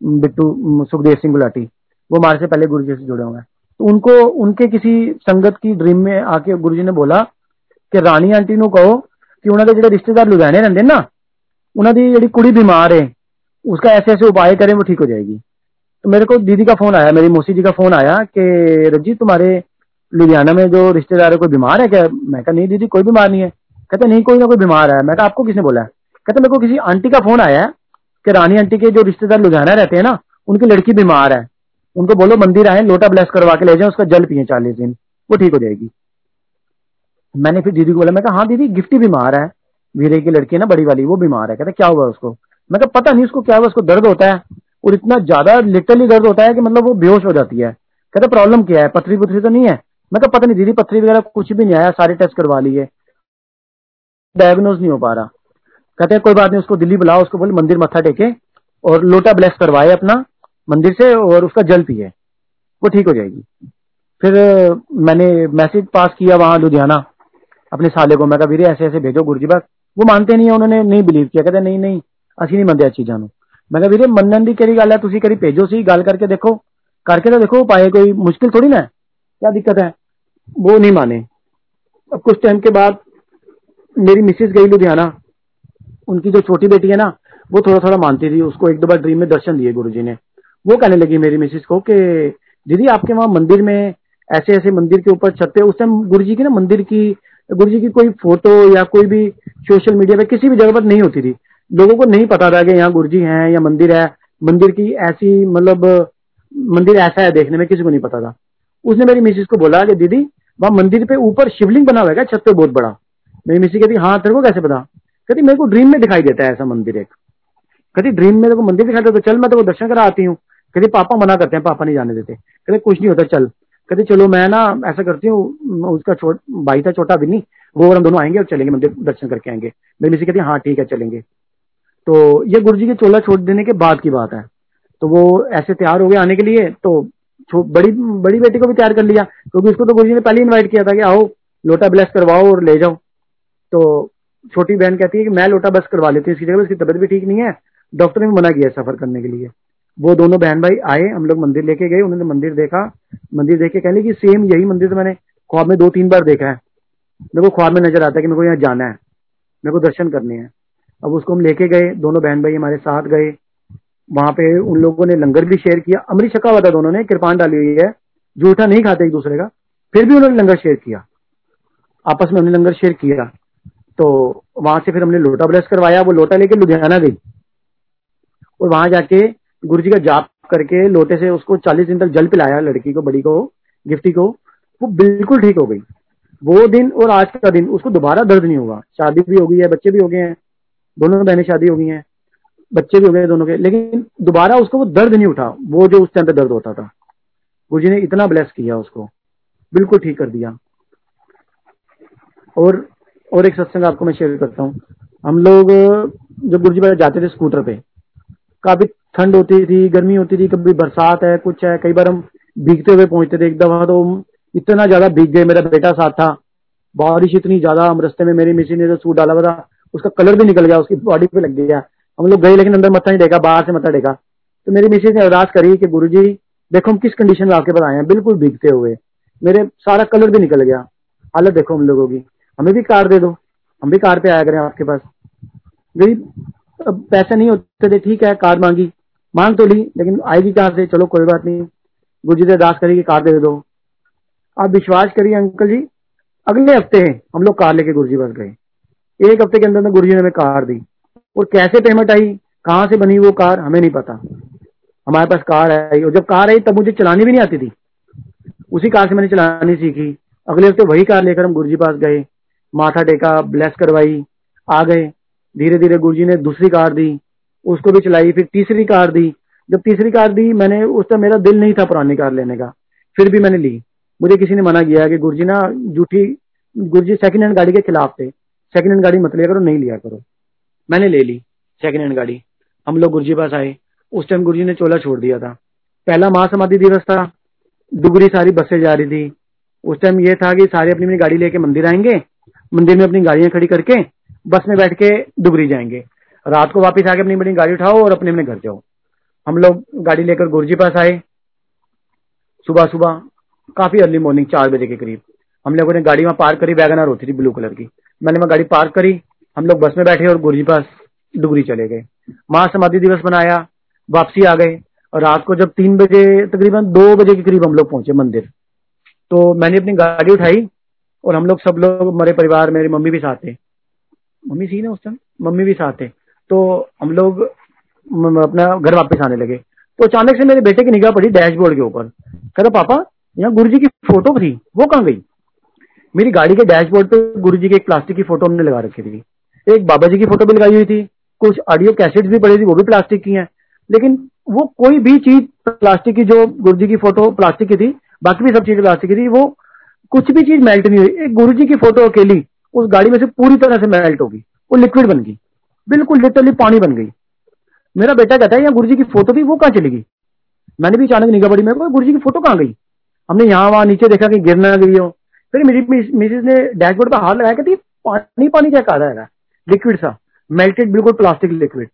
बिट्टू सुखदेव सिंह गुलाटी वो हमारे से पहले गुरु जी से जुड़े हुए हैं तो उनको उनके किसी संगत की ड्रीम में आके गुरु जी ने बोला कि रानी आंटी नु कहो कि उन्होंने ਜਿਹੜੇ रिश्तेदार लुधियाने रहते ना उन्होंने जी कुड़ी बीमार है उसका ऐसे ऐसे उपाय करें वो ठीक हो जाएगी तो मेरे को दीदी का फोन आया मेरी मौसी जी का फोन आया कि रजी तुम्हारे लुधियाना में जो रिश्तेदार है कोई बीमार है, क्या? मैं कहा, नहीं दीदी, कोई बीमार नहीं है। कहते, नहीं, कोई ना, कोई बीमार है। मैं कहा, आपको किसने बोला? है कहते, मेरे को किसी आंटी का फ़ोन आया है कि रानी आंटी के जो रिश्तेदार लुधियाना रहते हैं ना, उनकी लड़की बीमार है। उनको बोलो, मंदिर आए, लोटा ब्लेस करवा के ले जाए, उसका जल पिए चालीस दिन, वो ठीक हो जाएगी। मैंने फिर दीदी को बोला, मैं कहा हाँ दीदी, गिफ्टी बीमार है। वीरे की लड़की है ना, बड़ी वाली, वो बीमार है। कहते, क्या हुआ उसको? मैं कहा, पता नहीं उसको क्या हुआ, उसको दर्द होता है और इतना ज़्यादा, लिटरली दर्द होता है कि मतलब वो बेहोश हो जाती है। कहते, प्रॉब्लम क्या है? पथरी पुथरी तो नहीं है? मैं कहा पता नहीं दीदी पथरी वगैरह कुछ भी नहीं आया सारे टेस्ट करवा लिए डायग्नोज नहीं हो पा रहा कहते कोई बात नहीं उसको दिल्ली बुलाओ उसको बोले मंदिर मत्था टेके और लोटा ब्लेस करवाए अपना मंदिर से और उसका जल पिए वो ठीक हो जाएगी फिर मैंने मैसेज पास किया वहां लुधियाना अपने साले को मैं कहा वीरे ऐसे ऐसे भेजो गुरु जी बस वो मानते नहीं है उन्होंने नहीं बिलीव किया कहते नहीं नहीं असि नहीं ਮੰਨਦੇ चीजा मैं कहा वीरे मनन की केड़ी गल है तुम करी भेजो सी गल करके देखो करके तो देखो पाए कोई मुश्किल थोड़ी ना क्या दिक्कत है वो नहीं माने। अब कुछ टाइम के बाद मेरी मिसेज गई लुधियाना। उनकी जो छोटी बेटी है ना, वो थोड़ा थोड़ा मानती थी। उसको एक दो बार ड्रीम में दर्शन दिए गुरु जी ने। वो कहने लगी मेरी मिसेज को कि, दीदी, आपके वहाँ मंदिर में ऐसे ऐसे मंदिर के ऊपर छत पे उस टाइम गुरु जी की ना मंदिर की गुरु जी की कोई फ़ोटो या कोई भी सोशल मीडिया पे किसी भी जगह पर नहीं होती थी। लोगों को नहीं पता था कि यहाँ गुरु जी हैं या मंदिर है। मंदिर की ऐसी मतलब मंदिर ऐसा है देखने में, किसी को नहीं पता था। उसने मेरी मिसिस को बोला कि, दीदी वहाँ मंदिर पे ऊपर शिवलिंग बना हुआ है छत पे बहुत बड़ा। मेरी मिसी कहती हाँ तेरे को कैसे पता? कहती, मेरे को ड्रीम में दिखाई देता है ऐसा मंदिर एक। कहती ड्रीम में तेरे मंदिर दिखाई देता तो चल, मैं तेरे दर्शन करा आती हूँ। कहती, पापा मना करते हैं, पापा नहीं जाने देते। कहते, कुछ नहीं होता, चल। कहते, चलो, मैं ना ऐसा करती हूँ उसका छोट, भाई था छोटा बिन्नी वो और हम दोनों आएँगे और चलेंगे मंदिर दर्शन करके आएँगे। मेरी मिसी कहती हाँ ठीक है, चलेंगे। तो ये गुरु जी के चोला छोड़ देने के बाद की बात है। तो वो ऐसे तैयार हो गए आने के लिए तो बड़ी बड़ी बेटी को भी तैयार कर लिया, क्योंकि उसको तो गुरु ने पहले इन्वाइट किया था कि आओ, लोटा ब्लेस करवाओ और ले जाओ। तो छोटी बहन कहती है कि मैं लोटा बस करवा लेती हूँ, इसकी जगह उसकी तबियत भी ठीक नहीं है। डॉक्टर ने भी मना किया सफ़र करने के लिए। वो दोनों बहन भाई आए, हम लोग मंदिर लेके गए, उन्होंने मंदिर देखा। मंदिर देख के कहने की सेम यही मंदिर तो मैंने ख्वाब में दो तीन बार देखा है। मेरे को ख्वाब में नज़र आता है कि मेरे को यहाँ जाना है, मेरे को दर्शन करने हैं। अब उसको हम लेके गए, दोनों बहन भाई हमारे साथ गए। वहाँ पे उन लोगों ने लंगर भी शेयर किया। अमृत छका हुआ था दोनों ने कृपान डाली हुई है। जूठा नहीं खाते एक दूसरे का। फिर भी उन्होंने लंगर शेयर किया। आपस में हमने लंगर शेयर किया। तो वहाँ से फिर हमने लोटा ब्रश करवाया। वो लोटा लेके लुधियाना गई। और वहाँ जाके गुरु जी का जाप करके लोटे से उसको चालीस दिन तक जल पिलाया, लड़की को, बड़ी को, गिफ्टी को। वो बिल्कुल ठीक हो गई। वो दिन और आज का दिन, उसको दोबारा दर्द नहीं होगा। शादी भी हो गई है, बच्चे भी हो गए हैं। दोनों बहनें शादी हो गई हैं। बच्चे भी हो गए दोनों के। लेकिन दोबारा उसको वो दर्द नहीं उठा। वो जो उस टाइम पे दर्द होता था। गुरु ने इतना ब्लेस किया उसको। बिल्कुल ठीक कर दिया। और और एक सत्संग आपको मैं शेयर करता हूँ। हम लोग, जब गुरु जी जाते थे स्कूटर पे, काफ़ी ठंड होती थी, गर्मी होती थी, कभी बरसात है, कुछ है, कई बार हम भीगते हुए पहुँचते थे, एक दफ़ा तो इतना ज़्यादा भीग गए, मेरा बेटा साथ था। बारिश इतनी ज़्यादा, हम रस्ते में मेरी मिसी ने जो सूट डाला हुआ था, उसका कलर भी निकल गया, उसकी बॉडी पे लग गया। हम लोग गए, लेकिन अंदर मत्था नहीं देखा बाहर से मत्था देखा तो मेरी मिसेज ने अरदास करी कि गुरु जी देखो हम किस कंडीशन में आपके पास आए हैं। बिल्कुल भीगते हुए। मेरे सारा कलर भी निकल गया। हालत देखो हम लोगों की। हमें भी कार दे दो। हम भी कार पे आया करें आपके पास। गरीब पैसे नहीं होते थे, ठीक है, कार मांगी। मांग तो ली, लेकिन आएगी कहाँ से? चलो कोई बात नहीं। गुरु जी से अरदास करी कि कार दे दो। आप विश्वास करिए अंकल जी, अगले हफ़्ते हम लोग कार लेके गुरु जी पास गए। एक हफ़्ते के अंदर गुरु जी ने हमें कार दी। और कैसे पेमेंट आई? कहाँ से बनी वो कार? हमें नहीं पता। हमारे पास कार आई और जब कार आई, तब मुझे चलानी भी नहीं आती थी। उसी कार से मैंने चलानी सीखी। अगले हफ़्ते वही कार लेकर हम गुरुजी पास गए। माथा टेका ब्लेस करवाई, आ गए। धीरे धीरे गुरुजी ने दूसरी कार दी। उसको भी चलाई, फिर तीसरी कार दी। जब तीसरी कार दी, मैंने उस टाइम मेरा दिल नहीं था पुरानी कार लेने का। फिर भी मैंने ली। मुझे किसी ने मना किया कि गुरुजी ना जूठी गुरुजी सेकंड हैंड गाड़ी के खिलाफ थे। सेकंड हैंड गाड़ी मत लिया करो, नहीं लिया करो। मैंने ले ली सेकेंड हैंड गाड़ी। हम लोग गुरुजी पास आए। उस टाइम गुरुजी ने चोला छोड़ दिया था। पहला महासमाधि दिवस था दुगरी सारी बसें जा रही थी। उस टाइम ये था कि सारे अपनी अपनी गाड़ी लेके मंदिर आएँगे, मंदिर में अपनी गाड़ियाँ खड़ी करके बस में बैठ के डुगरी जाएँगे। रात को वापस आके अपनी अपनी गाड़ी उठाओ और अपने अपने घर जाओ। हम लोग गाड़ी लेकर गुरुजी पास आए। सुबह सुबह, काफ़ी अर्ली मॉर्निंग चार बजे के करीब। हम लोगों ने गाड़ी वहाँ पार्क करी वैगनार होती थी ब्लू कलर की। मैंने वहाँ गाड़ी पार्क करी हम लोग बस में बैठे और गुरुजी पास डुगरी चले गए। महासमाधि दिवस मनाया, वापसी आ गए और रात को जब तीन बजे तकरीबन दो बजे के करीब हम लोग पहुँचे मंदिर। तो मैंने अपनी गाड़ी उठाई और हम लोग सब लोग, हमारे परिवार, मेरी मम्मी भी साथ थे। मम्मी सी ना उस टाइम मम्मी भी साथ थे। तो हम लोग अपना घर वापस आने लगे। तो अचानक से मेरे बेटे की निगाह पड़ी डैशबोर्ड के ऊपर। कहता पापा, यहाँ गुरु जी की फ़ोटो थी, वो कहाँ गई? मेरी गाड़ी के डैशबोर्ड पे गुरु जी की एक प्लास्टिक की फ़ोटो हमने लगा रखी थी। एक बाबा जी की फ़ोटो भी लगाई हुई थी। कुछ ऑडियो कैसेट भी पड़ी थी, वो भी प्लास्टिक की हैं। लेकिन वो कोई भी चीज़ प्लास्टिक की, जो गुरु जी की फ़ोटो प्लास्टिक की थी, बाकी भी सब चीज़ें प्लास्टिक की थी, वो कुछ भी चीज़ मेल्ट नहीं हुई। एक गुरु जी की फ़ोटो अकेली, उस गाड़ी में से पूरी तरह से मेल्ट होगी वो लिक्विड बन गई। बिल्कुल लिटरली पानी बन गई। मेरा बेटा कहता है यहाँ गुरु जी की फ़ोटो थी वो कहाँ चली गई? मैंने भी अचानक निगाह पड़ी मेरे को गुरु जी की फ़ोटो कहाँ गई? हमने यहाँ वहाँ नीचे देखा कि गिरना गई हो। फिर मेरी मिसिस ने डैशबोर्ड पर हाथ लगाया, कहती, पानी पानी क्या कहा है लिक्विड सा मेल्टेड बिल्कुल प्लास्टिक लिक्विड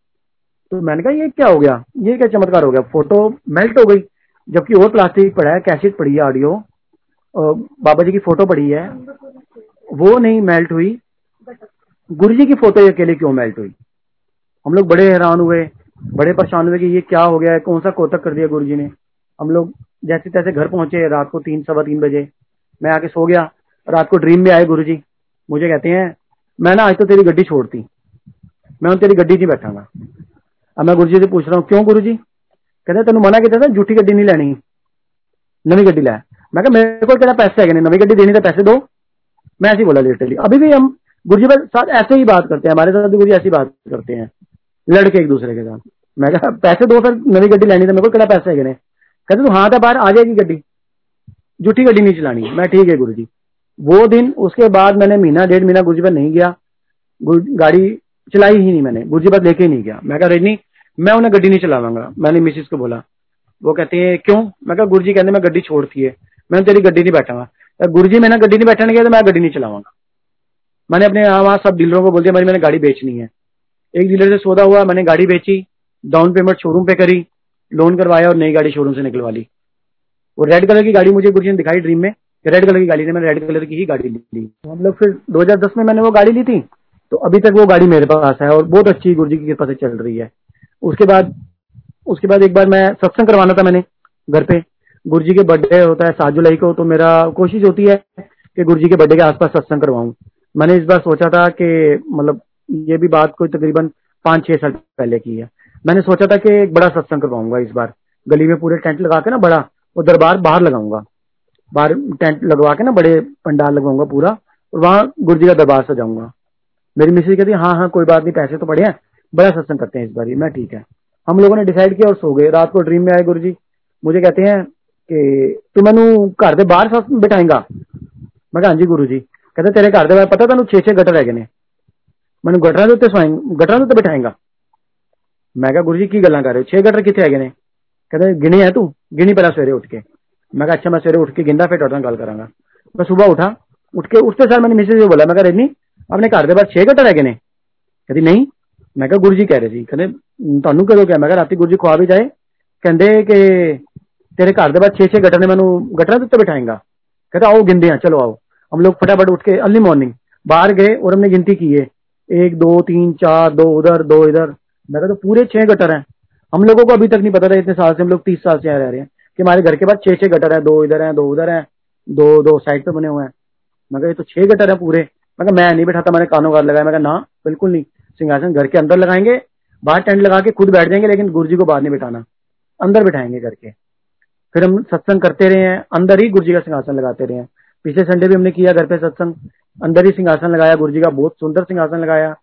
तो मैंने कहा, ये क्या हो गया? ये क्या चमत्कार हो गया? फ़ोटो मेल्ट हो गई, जबकि और प्लास्टिक पड़ा है कैसेट पड़ी है ऑडियो बाबा जी की फ़ोटो पड़ी है। वो नहीं मेल्ट हुई। गुरु जी की फ़ोटो अकेले क्यों मेल्ट हुई? हम लोग बड़े हैरान हुए, बड़े परेशान हुए कि ये क्या हो गया है, कौन सा कोतक कर दिया गुरु जी ने? हम लोग जैसे तैसे घर पहुँचे रात को तीन, सवा तीन बजे। मैं आके सो गया, रात को ड्रीम में आए गुरु जी। मुझे कहते हैं मैं ना आज तो तेरी गड्डी छोड़ती। मैं तेरी गड्डी नहीं बैठांगा। अब मैं गुरु जी से पूछ रहा हूँ, क्यों गुरु जी कहते, तेन मना किया था, झूठी गड्डी नहीं लेनी। नवी गड्डी लै। मैं मेरे को क्या पैसे है नवी गड्डी देनी तो पैसे दो। मैं ऐसे बोला, लिटरली, अभी भी हम गुरु जी साथ ऐसे ही बात करते हैं, हमारे साथ गुरु जी ऐसी बात करते हैं, लड़के एक दूसरे के साथ। मैं कहा, पैसे दो फिर नवी गड्डी लेनी तो मेरे को पैसे है कहते, तू हाँ तो बाहर आ जाएगी गड्डी, झूठी गड्डी नहीं चलानी। मैं, ठीक है गुरु जी वो दिन, उसके बाद मैंने महीना, डेढ़ महीना गुरु जी नहीं गया। गाड़ी चलाई ही नहीं मैंने गुरु जी पर लेके नहीं गया। मैं कहा रेडनी मैं उन्हें गड्डी नहीं चलावांगा। मैंने मिसिस को बोला। वो कहते हैं, क्यों? मैं कहा गुरु जी कहते मैं गड्डी छोड़ती है। मैं तेरी गड्डी नहीं बैठा गुरु जी मैंने गड्डी नहीं बैठने गया तो मैं गड्डी नहीं चलावांगा। मैंने अपने यहाँ वहाँ सब डीलरों को बोल दिया मैंने गाड़ी बेचनी है। एक डीलर से सौदा हुआ, मैंने गाड़ी बेची डाउन पेमेंट शोरूम पे करी लोन करवाया और नई गाड़ी शोरूम से निकलवा ली। वो रेड कलर की गाड़ी मुझे गुरु ने दिखाई ड्रीम में रेड कलर की गाड़ी ने मैंने रेड कलर की ही गाड़ी ली। तो हम लोग फिर 2010 में मैंने वो गाड़ी ली थी। तो अभी तक वो गाड़ी मेरे पास है और बहुत अच्छी गुरु जी की कृपा से चल रही है। उसके बाद उसके बाद एक बार मैं सत्संग करवाना था मैंने घर पे। गुरु जी के बर्थडे होता है सात जुलाई को तो मेरा कोशिश होती है कि गुरु जी के बर्थडे के आसपास सत्संग करवाऊं। मैंने इस बार सोचा था कि मतलब ये भी बात कोई तकरीबन पाँच छह साल पहले की है। मैंने सोचा था कि एक बड़ा सत्संग करवाऊँगा इस बार। गली में पूरे टेंट लगा के ना बड़ा, और दरबार बाहर लगाऊँगा। बाहर टेंट लगवा के ना बड़े पंडाल लगाऊँगा पूरा, और वहाँ गुरु जी का दरबार सजाऊँगा। मेरी मिसेज कहती हाँ हाँ कोई बात नहीं, पैसे तो पड़े हैं, बड़ा सत्संग करते हैं इस बार मैं ठीक है। हम लोगों ने डिसाइड किया और सो गए। रात को ड्रीम में आए गुरु जी मुझे कहते हैं कि, तू मैं घर के बाहर बिठाएगा? मैं हाँ जी गुरु जी कहते, तेरे घर के पता तेन छे छे गटर है मैं गटर के उत्ते गटर के बिठाएगा? मैं क्या गुरु जी की गल कर रहे हो? छे गटर कितने है कहते, गिनी है तू, गिनी पहला सवेरे उठ के। मैं अच्छा मैं सवेरे उठ के गिंदा फिर गल करा मैं सुबह उठा उठ के उठते सर मैंने मिसेज बोला मैं रेनी अपने घर के बाद छे गटर है कहती नहीं मैं गुरु जी कह रहे थे कहते ਤੁਹਾਨੂੰ ਕਦੋਂ ਕਿਹਾ ਮੈਂ ਕਿਹਾ ਰਾਤੀ ਗੁਰੂ ਜੀ ਖਵਾ ਵੀ ਜਾਏ ਕਹਿੰਦੇ ਕਿ तेरे घर के बाद छह छह गटर ने मैं गटरा उत्ते बिठाएंगा कहते आओ गिनते हैं चलो आओ हम लोग फटाफट उठ के अर्ली मॉर्निंग बाहर गए और हमने गिनती की है एक दो तीन चार दो उधर दो इधर मैं तो पूरे छह गटर हैं हम लोगों को अभी तक नहीं पता था इतने साल से हम लोग तीस साल से रह रहे हैं कि हमारे घर के बाद छह छह गटर है, दो इधर है, दो उधर है, दो दो साइड पे बने हुए हैं। मैं ये तो छह गटर है पूरे। मैं कहा, मैं नहीं बैठा था, मैंने कानों का लगाया। मैं कहा, ना, बिल्कुल नहीं। सिंहासन घर के अंदर लगाएँगे, बाहर टेंट लगा के खुद बैठ जाएँगे, लेकिन गुरु जी को बाहर नहीं बिठाना। अंदर बिठाएँगे घर के। फिर हम सत्संग करते रहे हैं, अंदर ही गुरु जी का सिंहासन लगाते रहे हैं। पिछले संडे भी हमने किया घर पे सत्संग। अंदर ही सिंहासन लगाया गुरु जी का बहुत सुंदर सिंहासन लगाया।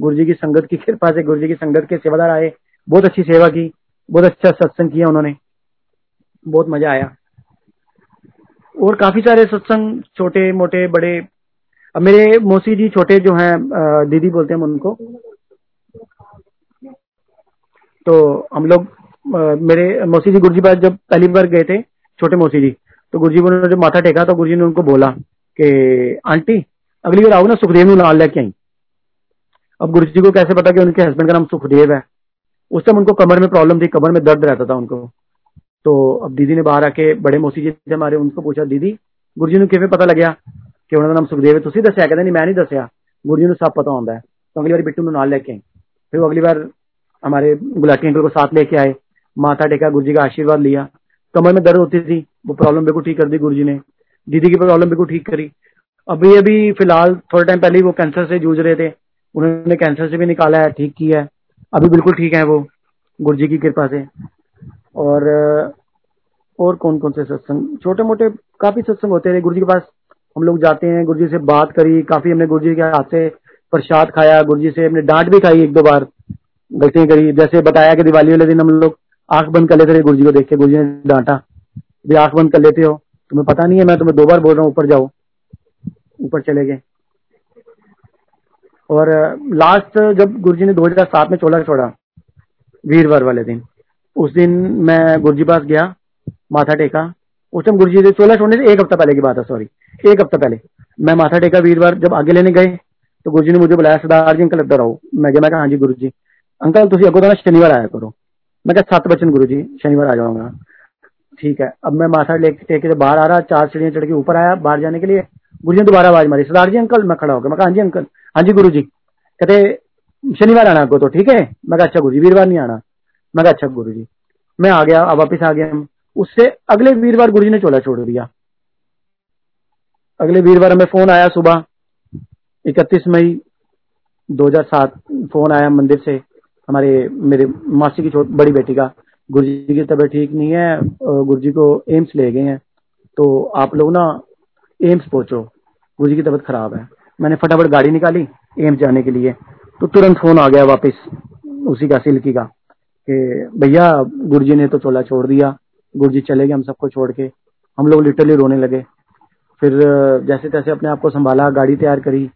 गुरु जी की संगत की कृपा से गुरु जी की संगत के सेवादार आए, बहुत अच्छी सेवा की, बहुत अच्छा सत्संग किया उन्होंने। बहुत मज़ा आया। और काफ़ी सारे सत्संग छोटे, मोटे, बड़े। अब मेरे मौसी जी छोटे जो हैं दीदी बोलते हैं उनको। तो हम लोग मेरे मौसी जी गुरुजी पास जब पहली बार गए थे, छोटे मौसी जी तो गुरु जी ने जब माथा टेका तो गुरु जी ने उनको बोला कि, आंटी, अगली बार आओ ना, सुखदेव नाल लेके आई। अब गुरु जी को कैसे पता कि उनके हस्बैंड का नाम सुखदेव है? उस टाइम उनको कमर में प्रॉब्लम थी, कमर में दर्द रहता था उनको। तो अब दीदी ने बाहर आके बड़े मौसी जी थे हमारे उनको पूछा, दीदी गुरु जी ने किमें पता लगे कि उन्होंने नाम सुखदेव है? तुम दसिया कहते नहीं मैं नहीं दसिया गुरु जी ने सब पता होता है। तो अगली बार बिट्टू नाल लेके आई। फिर अगली बार हमारे गुलाटी अंकल को साथ लेके आए। माथा टेका गुरु जी का आशीर्वाद लिया। कमर में दर्द होती थी। वो प्रॉब्लम बिल्कुल ठीक कर दी गुरु जी ने। दीदी की प्रॉब्लम बिल्कुल ठीक करी। अभी अभी फ़िलहाल थोड़े टाइम पहले वो कैंसर से जूझ रहे थे। उन्होंने कैंसर से भी निकाला है, ठीक किया है। अभी बिल्कुल ठीक है वो गुरु जी की कृपा से। और और कौन कौन से सत्संग? छोटे मोटे काफ़ी सत्संग होते रहे गुरु जी के पास हम लोग जाते हैं। गुरु जी से बात करी, काफ़ी हमने गुरु जी के हाथ से प्रसाद खाया। गुरु जी से हमने डांट भी खाई एक दो बार। गलतियाँ करी। जैसे बताया कि दिवाली वाले दिन हम लोग आँख बंद कर लेते थे गुरु जी को देख के। गुरु जी ने डांटा भी आँख बंद कर लेते हो? तुम्हें पता नहीं है, मैं तुम्हें दो बार बोल रहा हूँ, ऊपर जाओ। ऊपर चले गए। और लास्ट जब गुरु जी ने 2007 में चोला छोड़ा, वीरवार वाले दिन उस दिन मैं गुरु जी पास गया, माथा टेका। उस टाइम गुरु जी चोला छोड़ने से एक हफ़्ता पहले की बात है सॉरी एक हफ़्ता पहले। मैं माथा टेका वीरवार जब आगे लेने गए तो गुरु जी ने मुझे बुलाया, सरदार जी, अंकल इधर आओ। मैं मैं कहा हाँ जी गुरु जी अंकल तुम अगो शनिवार आया करो। मैं क्या सत बचन गुरु जी शनिवार आ जाऊँगा। ठीक है, अब मैं माथा लेके, टेके बाहर आ रहा, चार सीढ़ियाँ चढ़ के ऊपर आया बाहर जाने के लिए। गुरु जी ने दोबारा आवाज़ मारी, सरदार जी, अंकल, मैं खड़ा हो गया मैं हाँ जी, अंकल। हाँ जी गुरु जी कहते, शनिवार आना आपको तो ठीक है? मैं अच्छा गुरु जी वीरवार नहीं आना। मैं अच्छा गुरु जी मैं आ गया, अब वापिस आ गया उससे अगले वीरवार गुरु जी ने चोला छोड़ दिया। अगले वीरवार हमें फ़ोन आया सुबह, इकतीस मई 2007 फ़ोन आया मंदिर से, हमारे, मेरे मासी की छोटी, बड़ी बेटी का। गुरु जी की तबीयत ठीक नहीं है गुरु जी को एम्स ले गए हैं। तो आप लोग ना एम्स पहुंचो गुरु जी की तबीयत खराब है। मैंने फटाफट गाड़ी निकाली एम्स जाने के लिए तो तुरंत फ़ोन आ गया वापस, उसी का, सिल्की का। कि भैया गुरु जी ने तो चोला छोड़ दिया गुरु जी चले गए हम सबको छोड़ के। हम लोग लिटरली रोने लगे। फिर, जैसे तैसे अपने आप को संभाला, गाड़ी तैयार करी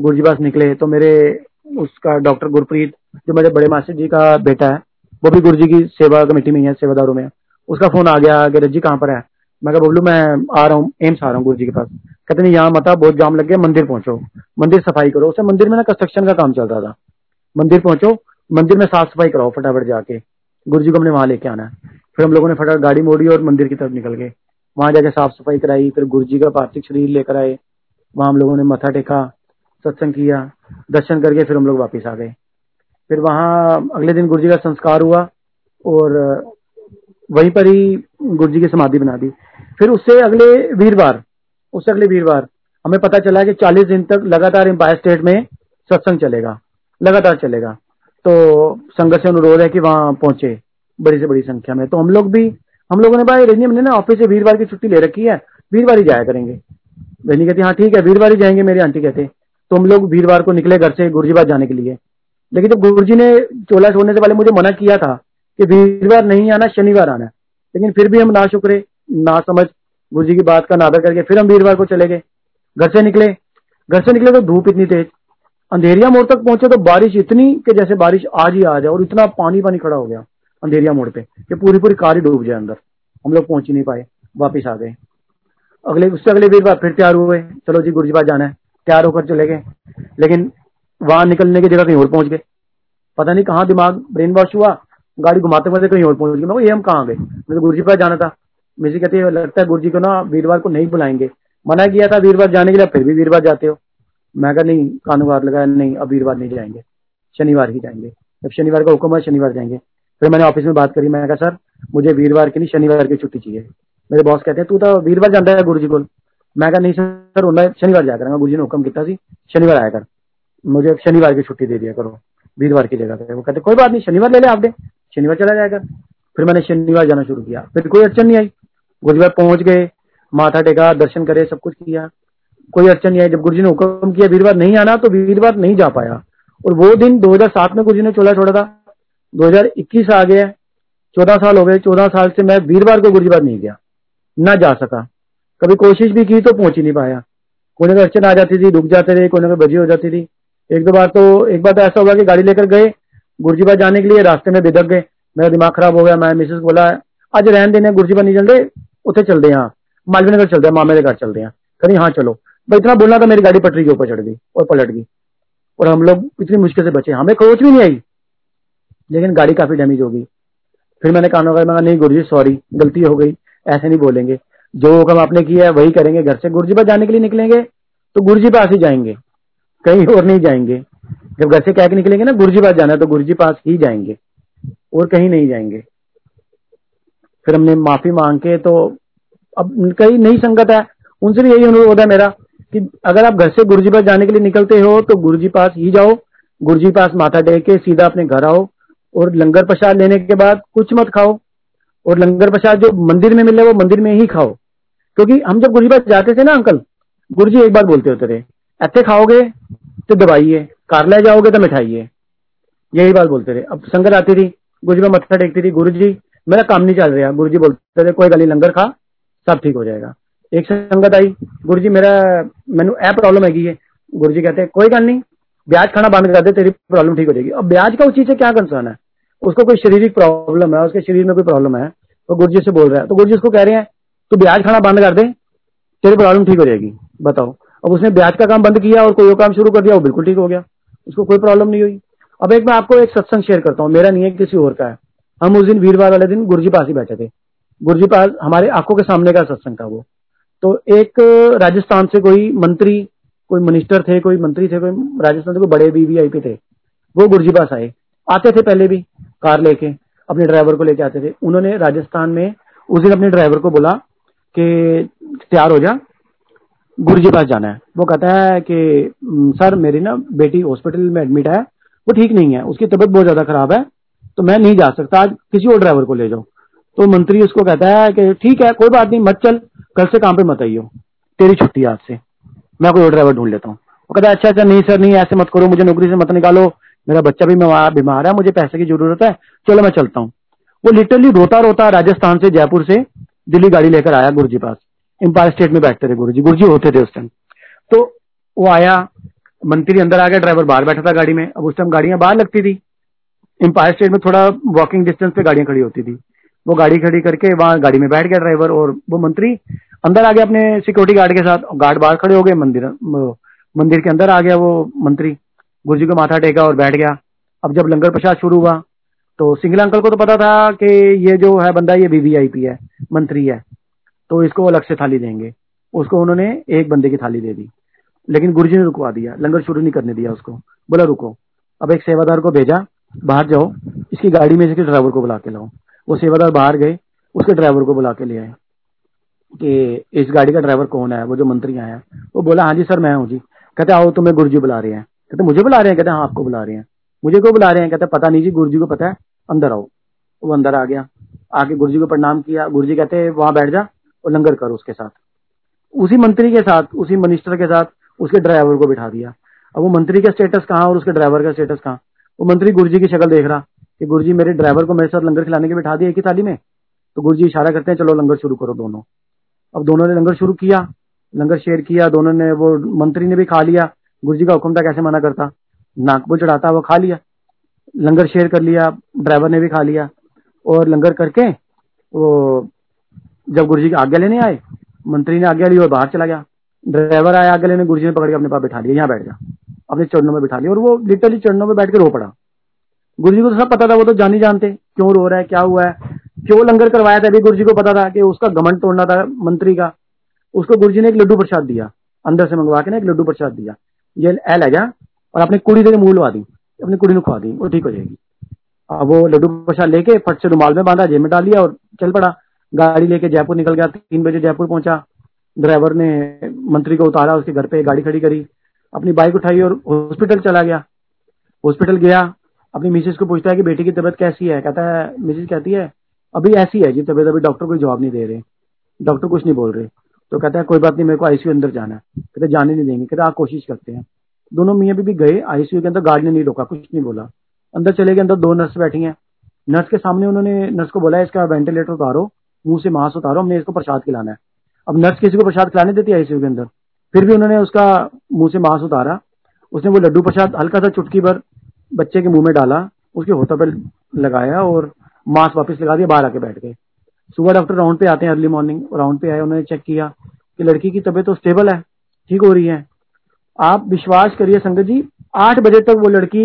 गुरु जी पास निकले तो मेरे उसका डॉक्टर गुरप्रीत, जो मेरे बड़े मास्टर जी का बेटा है, वो भी गुरु जी की सेवा कमेटी में है सेवादारों में। उसका फ़ोन आ गया, कि रज्जी कहाँ पर है? मैं कहा, बबलू, मैं आ रहा हूँ, एम्स आ रहा हूँ गुरु जी के पास। कहते, नहीं, यहाँ मत बहुत जाम लग गया, मंदिर पहुंचो। मंदिर सफ़ाई करो। उसे मंदिर में ना कंस्ट्रक्शन का काम चल रहा था। मंदिर पहुंचो मंदिर में साफ़ सफ़ाई कराओ फटाफट जाके। गुरु जी को हमने वहाँ लेके आना है। फिर हम लोगों ने फटाफट गाड़ी मोड़ी और मंदिर की तरफ़ निकल गए। वहाँ जाके साफ़ सफ़ाई कराई, फिर गुरु जी का पार्थिव शरीर लेकर आए। वहाँ हम लोगों ने मथा टेका, सत्संग किया, दर्शन करके फिर हम लोग वापिस आ गए। फिर वहाँ अगले दिन गुरु जी का संस्कार हुआ और वहीं पर ही गुरु जी की समाधि बना दी। फिर उससे अगले वीरवार, उससे अगले वीरवार हमें पता चला कि 40 दिन तक लगातार एम्पायर स्टेट में सत्संग चलेगा, लगातार चलेगा। तो संघर्ष अनुरोध है कि वहाँ पहुँचे, बड़ी से बड़ी संख्या में। तो हम लोग भी, हम लोगों ने भाई, रजनी, हमने ना ऑफ़िस से वीरवार की छुट्टी ले रखी है, वीरवार ही जाया करेंगे। रजनी कहती हाँ ठीक है, वीरवार ही जाएँगे मेरी आंटी कहते तो हम लोग वीरवार को निकले घर से गुरुजीबाद जाने के लिए। लेकिन जब गुरु जी ने चोला छोड़ने से पहले मुझे मना किया था कि वीरवार नहीं आना, शनिवार आना लेकिन फिर भी हम ना शुक्रे, ना समझ गुरु जी की बात का नादर करके फिर हम वीरवार को चले गए। घर से निकले, घर से निकले तो धूप इतनी तेज अंधेरिया मोड़ तक पहुँचे तो बारिश इतनी कि जैसे बारिश आज ही आ जाए और इतना पानी पानी खड़ा हो गया अंधेरिया मोड़ पे कि पूरी पूरी कार ही डूब जाए अंदर। हम लोग पहुँच ही नहीं पाए, वापिस आ गए। अगले, उससे अगले वीरवार फिर तैयार हुए। चलो जी गुरु जी पास जाना है। तैयार होकर चले गए। लेकिन वहाँ निकलने की जगह कहीं और पहुँच गए। पता नहीं कहाँ दिमाग ब्रेन वॉश हुआ, गाड़ी घुमाते घुमाते कहीं और पहुँच गए। मैं ये हम कहाँ गए? मुझे गुरु जी पास जाना था। मुझे कहती है, लगता है गुरु जी को ना वीरवार को नहीं बुलाएँगे। मना किया था वीरवार जाने के लिए फिर भी वीरवार जाते हो। मैं कहा, नहीं कानूवार लगाया नहीं, अब वीरवार नहीं जाएँगे। शनिवार ही जाएँगे। जब शनिवार का हुक्म है, शनिवार जाएँगे। फिर मैंने ऑफ़िस में बात करी, मैं कहा, सर, मुझे वीरवार की नहीं, शनिवार की छुट्टी चाहिए। मेरे बॉस कहते हैं, तू तो वीरवार जाता है गुरु जी को। मैं कहा, नहीं, सर मैं शनिवार जाकर गुरु जी ने हुक्म किया शनिवार आया कर। मुझे शनिवार की छुट्टी दे दिया करो, वीरवार की जगह पे। वो कहते, कोई बात नहीं, शनिवार ले ले आप दे शनिवार चला जाएगा फिर मैंने शनिवार जाना शुरू किया। फिर कोई अड़चन नहीं आई। गुरुवार पहुँच गए, माथा टेका, दर्शन करे, सब कुछ किया। कोई अड़चन नहीं आई। जब गुरुजी ने हुक्म किया, वीरवार नहीं आना तो वीरवार नहीं जा पाया। और वो दिन 2007 में गुरुजी ने चोला छोड़ा था। 2021 आ गया, चौदह साल हो गए। चौदह साल से मैं वीरवार को गुरुजीबार नहीं गया, ना जा सका। कभी कोशिश भी की तो पहुँच ही नहीं पाया। कोने में अड़चन आ जाती थी, रुक जाते थे कोने में बजी हो जाती थी। एक दो बार तो एक बार तो ऐसा होगा कि गाड़ी लेकर गए। गुरुजीबार जाने के लिए रास्ते में बिदक गए। मेरा दिमाग खराब हो गया, मैं मिसेस बोला, आज रहन देने गुरुजीबार नहीं चलते उसे चलते हैं मालवीनगर चलते हैं मामे के घर चलते हैं कहीं हाँ चलो। भाई इतना बोलना था मेरी गाड़ी पटरी के ऊपर चढ़ गई और पलट गई। और हम लोग इतनी मुश्किल से बचे। हमें खरोच भी नहीं आई। लेकिन गाड़ी काफ़ी डैमेज हो गई। फिर मैंने कहा मैं नहीं गुरु जी सॉरी गलती हो गई। ऐसे नहीं बोलेंगे। जो हुक्म आपने किया है, वही करेंगे। घर से गुरुजी पास जाने के लिए निकलेंगे तो गुरुजी पास ही जाएँगे। कहीं और नहीं जाएँगे। जब घर से कह के निकलेंगे ना, गुरुजी पास जाना है तो गुरुजी पास ही जाएँगे और कहीं नहीं जाएँगे। फिर हमने माफ़ी मांग के तो अब कई नई संगत है। उनसे भी यही अनुरोध है मेरा। कि अगर आप घर से गुरुजी पास जाने के लिए निकलते हो तो गुरुजी पास ही जाओ। गुरुजी पास माथा टेक के सीधा अपने घर आओ और लंगर प्रसाद लेने के बाद कुछ मत खाओ। और लंगर प्रसाद जो मंदिर में मिले, वो मंदिर में ही खाओ। क्योंकि हम जब गुरुजी पास जाते थे ना, अंकल, गुरुजी एक बार बोलते होते थे ऐसे खाओगे तो दबाइए, कार ले जाओगे तो मिठाइए। यही बात बोलते थे। अब संगत आती थी, गुरुजी में मत्था टेकती थी गुरु जी मेरा काम नहीं चल रहा। गुरु जी बोलते थे, कोई गली लंगर खा, सब ठीक हो जाएगा। एक संगत आई गुरु जी मेरा, मैनू ए प्रॉब्लम है गुरु जी कहते कोई गल नहीं, ब्याज खाना बंद कर दे, तेरी प्रॉब्लम ठीक हो जाएगी। अब ब्याज का उस चीज़ से क्या कंसर्न है? उसको कोई शारीरिक प्रॉब्लम है, उसके शरीर में कोई प्रॉब्लम है? तो गुरु जी से बोल रहा है। तो गुरु जी उसको कह रहे हैं तो ब्याज खाना बंद कर दे, तेरी प्रॉब्लम ठीक हो जाएगी, बताओ। अब उसने ब्याज का काम बंद किया और कोई और काम शुरू कर दिया, वो बिल्कुल ठीक हो गया। उसको कोई प्रॉब्लम नहीं हुई। अब एक मैं आपको एक सत्संग शेयर करता हूँ। मेरा नहीं है किसी और का है। हम उस दिन वीरवार वाले दिन गुरुजी पास ही बैठे थे। गुरुजी पास हमारे आँखों के सामने का सत्संग था वो। तो एक राजस्थान से कोई मंत्री, कोई मिनिस्टर थे, कोई मंत्री थे, कोई राजस्थान से कोई बड़े वीवीआईपी थे, वो गुरुजी पास आए। आते थे पहले भी, कार लेके, अपने ड्राइवर को लेके आते थे। उन्होंने राजस्थान में, उस दिन अपने ड्राइवर को बोला कि तैयार हो जा गुरु पास जाना है। वो कहता है कि सर, मेरी ना बेटी हॉस्पिटल में एडमिट है, वो ठीक नहीं है, उसकी तबीयत बहुत ज़्यादा खराब है तो मैं नहीं जा सकता आज किसी और ड्राइवर को ले जाओ। तो मंत्री उसको कहता है कि, ठीक है, कोई बात नहीं, मत चल। कल से काम पे मत आइयो। तेरी छुट्टी आज से। मैं कोई ड्राइवर ढूंढ लेता हूँ। वो कहता है अच्छा अच्छा नहीं सर नहीं, ऐसे मत करो, मुझे नौकरी से मत निकालो। मेरा बच्चा भी बीमार है, मुझे पैसे की ज़रूरत है। चलो, मैं चलता हूँ। वो लिटरली रोता रोता राजस्थान से जयपुर से दिल्ली गाड़ी लेकर आया गुरु जी पास। एम्पायर स्टेट में बैठते थे गुरु जी होते थे उस टाइम तो वो आया, मंत्री अंदर आ गया ड्राइवर बाहर बैठा था गाड़ी में। अब उस टाइम गाड़ियाँ बाहर लगती थी। एम्पायर स्टेट में थोड़ा वॉकिंग डिस्टेंस पे गाड़ियाँ खड़ी होती थी। वो गाड़ी खड़ी करके वहाँ गाड़ी में बैठ गया ड्राइवर और वो मंत्री अंदर आ गया अपने सिक्योरिटी गार्ड के साथ गार्ड बाहर खड़े हो गए, मंदिर मंदिर के अंदर आ गया वो मंत्री। गुरु जी को माथा टेका और बैठ गया। अब जब लंगर प्रसाद शुरू हुआ तो सिंगला अंकल को तो पता था कि ये जो है बंदा, ये वीवीआईपी है, मंत्री है। तो इसको अलग से थाली देंगे। उसको उन्होंने एक बंदे की थाली दे दी। लेकिन गुरुजी ने रुकवा दिया। लंगर शुरू नहीं करने दिया उसको। बोला, रुको। अब एक सेवादार को भेजा, बाहर जाओ। इसकी गाड़ी में इसके ड्राइवर को बुला के लाओ। वो सेवादार बाहर गए, उसके ड्राइवर को बुला के ले आए। कि इस गाड़ी का ड्राइवर कौन है? वो जो मंत्री आया है। वो बोला हाँ जी, सर, मैं हूँ जी। कहते, आओ तुम्हें गुरुजी बुला रहे हैं। कहते, मुझे बुला रहे हैं? कहते हाँ आपको बुला रहे हैं। मुझे क्यों बुला रहे हैं? कहते, पता नहीं जी, गुरुजी को पता है। अंदर आओ। वो अंदर आ गया। आके गुरु जी को प्रणाम किया। गुरुजी कहते, वहाँ बैठ जा और लंगर करो उसके साथ। उसी मंत्री के साथ, उसी मिनिस्टर के साथ उसके ड्राइवर को बिठा दिया। अब वो मंत्री का स्टेटस कहाँ और उसके ड्राइवर का स्टेटस कहाँ? वो मंत्री गुरुजी की शक्ल देख रहा कि गुरुजी मेरे ड्राइवर को मेरे साथ लंगर खिलाने के बिठा दिया एक ही थाली में। तो गुरुजी इशारा करते हैं, चलो, लंगर शुरू करो दोनों। अब दोनों ने लंगर शुरू किया, लंगर शेयर किया, दोनों ने वो मंत्री ने भी खा लिया गुरु जी का हुक्म था कैसे मना करता, नाक नागपुर चढ़ाता, वो खा लिया, लंगर शेयर कर लिया, ड्राइवर ने भी खा लिया, और लंगर करके वो जब गुरु जी की आज्ञा लेने आए, मंत्री ने आज्ञा ली और बाहर चला गया, ड्राइवर आया आज्ञा लेने गुरु जी ने पकड़ के अपने पास बैठा लिया, यहाँ बैठ जा, अपने चरणों में बैठा लिया, और वो लिटरली चरणों में बैठ के रो पड़ा गुरु जी को तो सब पता था, वो तो जान ही जानते, क्यों रो रहा है, क्या हुआ है क्यों लंगर करवाया था, अभी गुरु जी को पता था कि उसका गमन तोड़ना था मंत्री का। उसको गुरु जी ने एक लड्डू प्रसाद दिया, अंदर से मंगवा के ना एक लड्डू प्रसाद दिया। ये ए ले जा, और अपनी कुड़ी से मूल लवा दी, अपनी कुड़ी ने खुआ दी, वो ठीक हो जाएगी। अब वो लड्डू प्रसाद लेके फट से रुमाल में बांधा, जेब में डाल लिया और चल पड़ा। गाड़ी लेके जयपुर निकल गया, तीन बजे जयपुर पहुँचा। ड्राइवर ने मंत्री को उतारा, उसके घर पे गाड़ी खड़ी करी। अपनी बाइक उठाई और हॉस्पिटल चला गया। हॉस्पिटल गया, अपनी मिसेज को पूछता है कि बेटी की तबीयत कैसी है? कहता है मिसेज कहती है अभी ऐसी है जी तबीयत अभी डॉक्टर कोई जवाब नहीं दे रहे। डॉक्टर कुछ नहीं बोल रहे। तो कहता है, कोई बात नहीं, मेरे को आईसीयू अंदर जाना है। कहते जाने नहीं देंगे। कहते आप कोशिश करते हैं। दोनों मियाँ भी गए आईसीयू के अंदर गार्ड ने नहीं रोका, कुछ नहीं बोला। अंदर चले गए, अंदर दो नर्स बैठी हैं। नर्स के सामने उन्होंने, नर्स को बोला, इसका वेंटिलेटर उतारो, मुँह से मांस उतारो, हमने इसको प्रसाद खिलाना है। अब नर्स किसी को प्रसाद खिलाने देती है आईसीयू के अंदर। फिर भी उन्होंने उसका मुँह से मांस उतारा। उसने वो लड्डू प्रसाद, हल्का सा चुटकी भर बच्चे के मुँह में डाला, उसके होता पर लगाया और मांस वापस लगा दिया, बाहर आके बैठ गए। सुबह डॉक्टर राउंड पे आते हैं अर्ली मॉर्निंग राउंड पे आए, उन्होंने चेक किया कि लड़की की तबीयत तो स्टेबल है, ठीक हो रही है। आप विश्वास करिए संगत जी, आठ बजे तक वो लड़की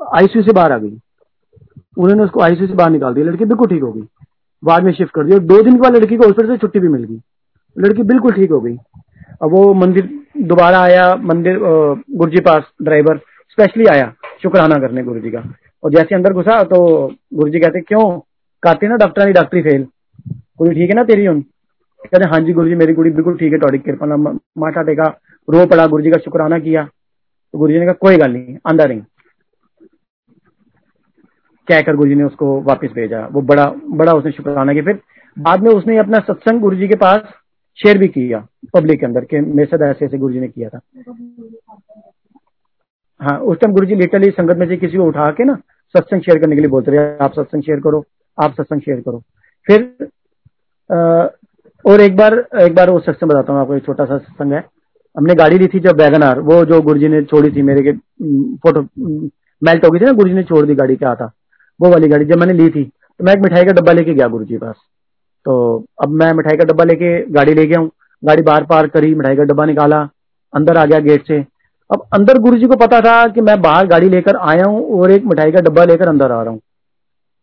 आईसीयू से बाहर आ गई। उन्होंने उसको आईसीयू से बाहर निकाल दिया, लड़की बिल्कुल ठीक हो गई। बाद में शिफ्ट कर दिया दो दिन के बाद लड़की को हॉस्पिटल से छुट्टी भी मिल गई। लड़की बिल्कुल ठीक हो गई। अब वो मंदिर दोबारा आया, मंदिर गुरुजी पास ड्राइवर स्पेशली आया, शुक्राना करने गुरु जी का। और जैसे अंदर घुसा तो गुरु जी कहते, क्यों? कहते ना डॉक्टर की डॉक्टरी फेल कुड़ी ठीक है ना तेरी उन कहते हाँ जी गुरु जी मेरी कुड़ी बिल्कुल ठीक है, थोड़ी कृपा ना माथा टेका, रो पड़ा गुरु जी का शुक्राना किया. तो गुरु जी ने कहा, कोई गल नहीं आंदा नहीं कहकर गुरु जी ने उसको वापस भेजा। वो बड़ा बड़ा उसने शुक्राना किया। फिर बाद में उसने अपना सत्संग गुरु जी के पास शेयर भी किया पब्लिक के अंदर, के मेरे साथ ऐसे ऐसे गुरु जी ने किया था। हाँ उस टाइम गुरु जी लिटरली संगत में से किसी को उठा के ना सत्संग शेयर करने के लिए बोलते रहे। आप सत्संग शेयर करो, आप सत्संग शेयर करो। फिर और एक बार एक बार वो सत्संग बताता हूँ आपको, एक छोटा सा सत्संग है। हमने गाड़ी ली थी जब वैगन आर वो जो गुरु जी ने छोड़ी थी मेरे के फ़ोटो मेल्ट हो गई थी ना गुरु जी ने छोड़ दी गाड़ी क्या था वो वाली गाड़ी जब मैंने ली थी तो मैं एक मिठाई का डब्बा लेके गया गुरु जी पास। तो अब मैं मिठाई का डब्बा लेके गाड़ी ले गया हूँ, गाड़ी बाहर पार्क करी, मिठाई का डब्बा निकाला, अंदर आ गया गेट से। अब अंदर गुरु जी को पता था कि मैं बाहर गाड़ी लेकर आया हूँ और एक मिठाई का डब्बा लेकर अंदर आ रहा हूँ।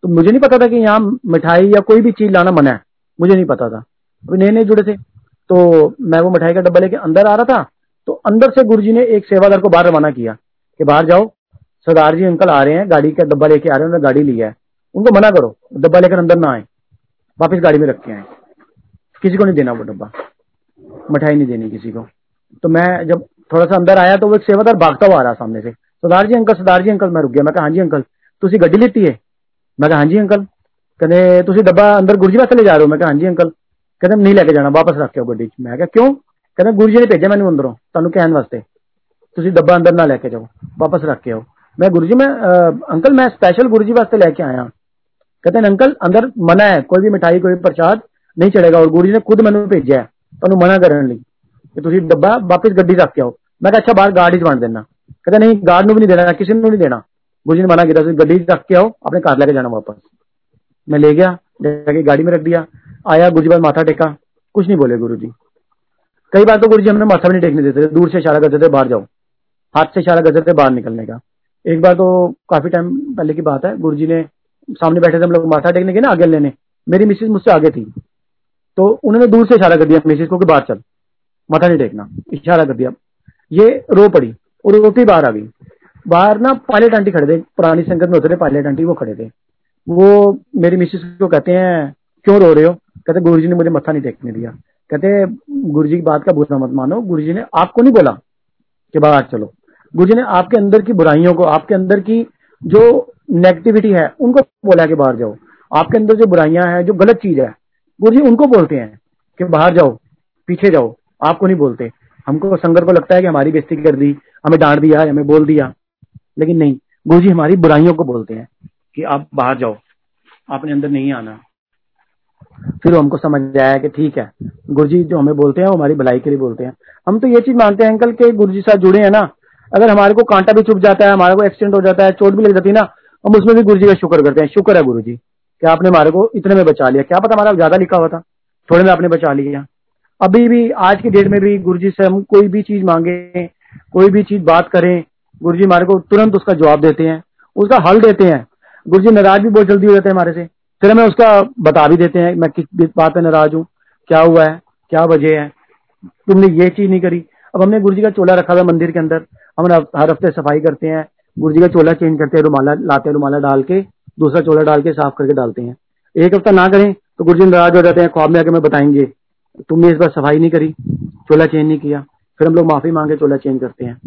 तो मुझे नहीं पता था कि यहाँ मिठाई या कोई भी चीज़ लाना मना है। मुझे नहीं पता था। अभी नए नए जुड़े थे। तो मैं वो मिठाई का डब्बा लेकर अंदर आ रहा था। तो अंदर से गुरु ने एक सेवादार को बाहर रवाना किया कि बाहर जाओ। सरदार जी अंकल आ रहे हैं, गाड़ी का डब्बा लेके आ रहे हैं, उन्होंने गाड़ी लिया है। उनको मना करो, डब्बा लेकर अंदर ना आए। वापिस गाड़ी में रख के आए। किसी को नहीं देना वो डब्बा। मिठाई नहीं देनी किसी को। तो मैं जब थोड़ा सा अंदर आया तो वो एक सेवादार भागता हुआ आ रहा सामने से। सरदार जी, अंकल, सरदार जी, अंकल, मैं रुक गया। मैं कहा हाँ जी, अंकल तुम गड्डी लेती है? मैं कहा हाँ जी, अंकल। कहते तुम डब्बा अंदर गुरु जी वास्ते ले जा रहे हो? मैं कहा हाँ जी, अंकल। कहते नहीं लेके जाना, वापस रख के गड्डी मैं क्या क्यों? कहते गुरु जी ने भेजा मैंने अंदरों तुम कहने वास्ते। तुम डब्बा अंदर ना लेके जाओ, वापस रख के आओ। मैं गुरु जी मैं अंकल, मैं स्पेशल गुरु जी वास्ते लेके आया। कहते हैं, अंकल, अंदर मना है, कोई भी मिठाई, कोई प्रसाद नहीं चलेगा और गुरु जी ने खुद मैंने भेजा है तुम मना करने कि तुम डब्बा वापस गड्डी रख के आओ। मैं अच्छा बाहर गार्ड ही बन देना। कहते, नहीं गार्ड ਨੂੰ भी नहीं देना, किसी ਨੂੰ नहीं देना। गुरु जी ने मना किया गड्डी रख के आओ, अपने घर लेके जाना वापस। मैं ले गया जाके गाड़ी में रख दिया। आया गुरु जी बाद माथा टेका। कुछ नहीं बोले गुरु जी कई बार तो गुरु जी हमने माथा भी नहीं टेकने देते दूर से इशारा करते थे, बाहर जाओ। हाथ से इशारा करते थे, बाहर निकलने का। एक बार तो काफ़ी टाइम पहले की बात है गुरु जी ने सामने बैठे थे, हम लोग माथा टेकने के ना आगे लेने। मेरी मिसेज मुझसे आगे थी। तो उन्होंने दूर से इशारा कर दिया मिसेज कि बाहर चल। माथा नहीं टेकना इशारा कर दिया। ये रो पड़ी, और रोती बाहर आ गई। बाहर ना पायलट आंटी खड़े थे, पुरानी संगत में होते थे पायलट आंटी, वो खड़े थे। वो मेरी मिसेस को कहते हैं, क्यों रो रहे हो? कहते गुरु ने मुझे मत्था नहीं टेकने दिया। कहते गुरु जी की बात का बुरा मत मानो। गुरु जी ने आपको नहीं बोला कि बाहर चलो। गुरु जी ने आपके अंदर की बुराइयों को, आपके अंदर की जो नेगेटिविटी है, उनको बोला कि बाहर जाओ। आपके अंदर जो बुराइयाँ हैं, जो गलत चीज़ है गुरु जी उनको बोलते हैं कि बाहर जाओ, पीछे जाओ। आपको नहीं बोलते। हमको संगत को लगता है कि हमारी बेइज्जती कर दी, हमें डांट दिया, हमें बोल दिया। लेकिन नहीं गुरु जी हमारी बुराइयों को बोलते हैं कि आप बाहर जाओ, आपने अंदर नहीं आना। फिर हमको समझ आया कि ठीक है गुरु जी जो हमें बोलते हैं वो हमारी भलाई के लिए बोलते हैं। हम तो ये चीज़ मानते हैं, अंकल, के गुरु जी साथ जुड़े हैं ना, अगर हमारे को कांटा भी चुप जाता है, हमारे को एक्सीडेंट हो जाता है, चोट भी लग जाती है ना, हम उसमें भी गुरु जी का शुक्र करते हैं। शुक्र है गुरु जी कि आपने हमारे को इतने में बचा लिया। क्या पता हमारा ज़्यादा लिखा हुआ था, थोड़े में आपने बचा लिया। अभी भी, आज की डेट में भी गुरु जी से हम कोई भी चीज़ मांगे, कोई भी चीज़ बात करें गुरु जी हमारे को तुरंत उसका जवाब देते हैं, उसका हल देते हैं। गुरु जी नाराज़ भी बहुत जल्दी हो जाते हैं हमारे से। फिर हमें उसका बता भी देते हैं मैं किस बात पे नाराज़ हूँ, क्या हुआ है, क्या वजह है। तुमने ये चीज़ नहीं करी। अब हमने गुरु जी का चोला रखा हुआ मंदिर के अंदर। हम हर हफ़्ते सफ़ाई करते हैं। गुरु जी का चोला चेंज करते हैं, रुमाला, लाते हैं, रुमाला डाल के, दूसरा चोला डाल के साफ़ करके डालते हैं। एक हफ़्ता ना करें तो गुरु जी नाराज़ हो जाते हैं, ख्वाब में आके हमें बताएँगे। तुमने इस बार सफ़ाई नहीं करी, चोला चेंज नहीं किया, फिर हम लोग माफ़ी मांगे, चोला चेंज करते हैं।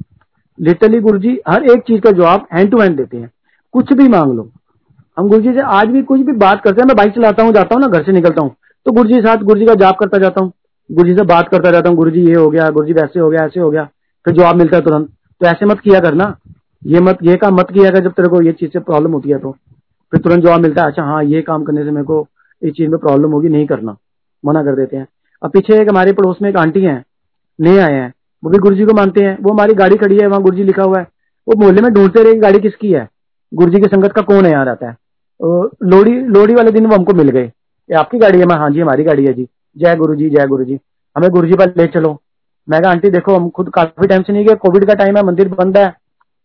लिटरली गुरु जी हर एक चीज़ का जवाब हैंड टू हैंड देते हैं। कुछ भी मांग लो। हम गुरु जी से आज भी कुछ भी बात करते हैं, मैं बाइक चलाता हूँ, जाता हूँ ना, घर से निकलता हूँ तो गुरु जी के साथ गुरु जी का जाप करता जाता हूँ। गुरु जी से बात करता जाता हूँ गुरु जी ये हो गया गुरु जी वैसे हो गया, ऐसे हो गया, फिर जवाब मिलता है तुरंत। तो ऐसे मत किया करना, ये मत, ये काम मत किया कर जब तेरे को ये चीज़ से प्रॉब्लम होती है तो। फिर तुरंत जवाब मिलता है अच्छा हाँ ये काम करने से मेरे को इस चीज़ में प्रॉब्लम होगी, नहीं करना, मना कर देते हैं। अब पीछे एक हमारे पड़ोस में एक आंटी है नए आए हैं। वो भी गुरुजी को मानते हैं। वो हमारी गाड़ी खड़ी है, वहाँ गुरुजी लिखा हुआ है। वो मोहल्ले में ढूंढते रहे गाड़ी किसकी है। गुरुजी की संगत का कौन है यहाँ रहता है। लोहड़ी लोहड़ी वाले दिन वो हमको मिल गए। ये आपकी गाड़ी है मैं हाँ जी, हमारी गाड़ी है जी। जय गुरु जी जय गुरु जी हमें गुरु जी पर ले चलो। मैं कहा, आंटी, देखो, हम खुद काफ़ी टाइम से नहीं गए। कोविड का टाइम है, मंदिर बंद है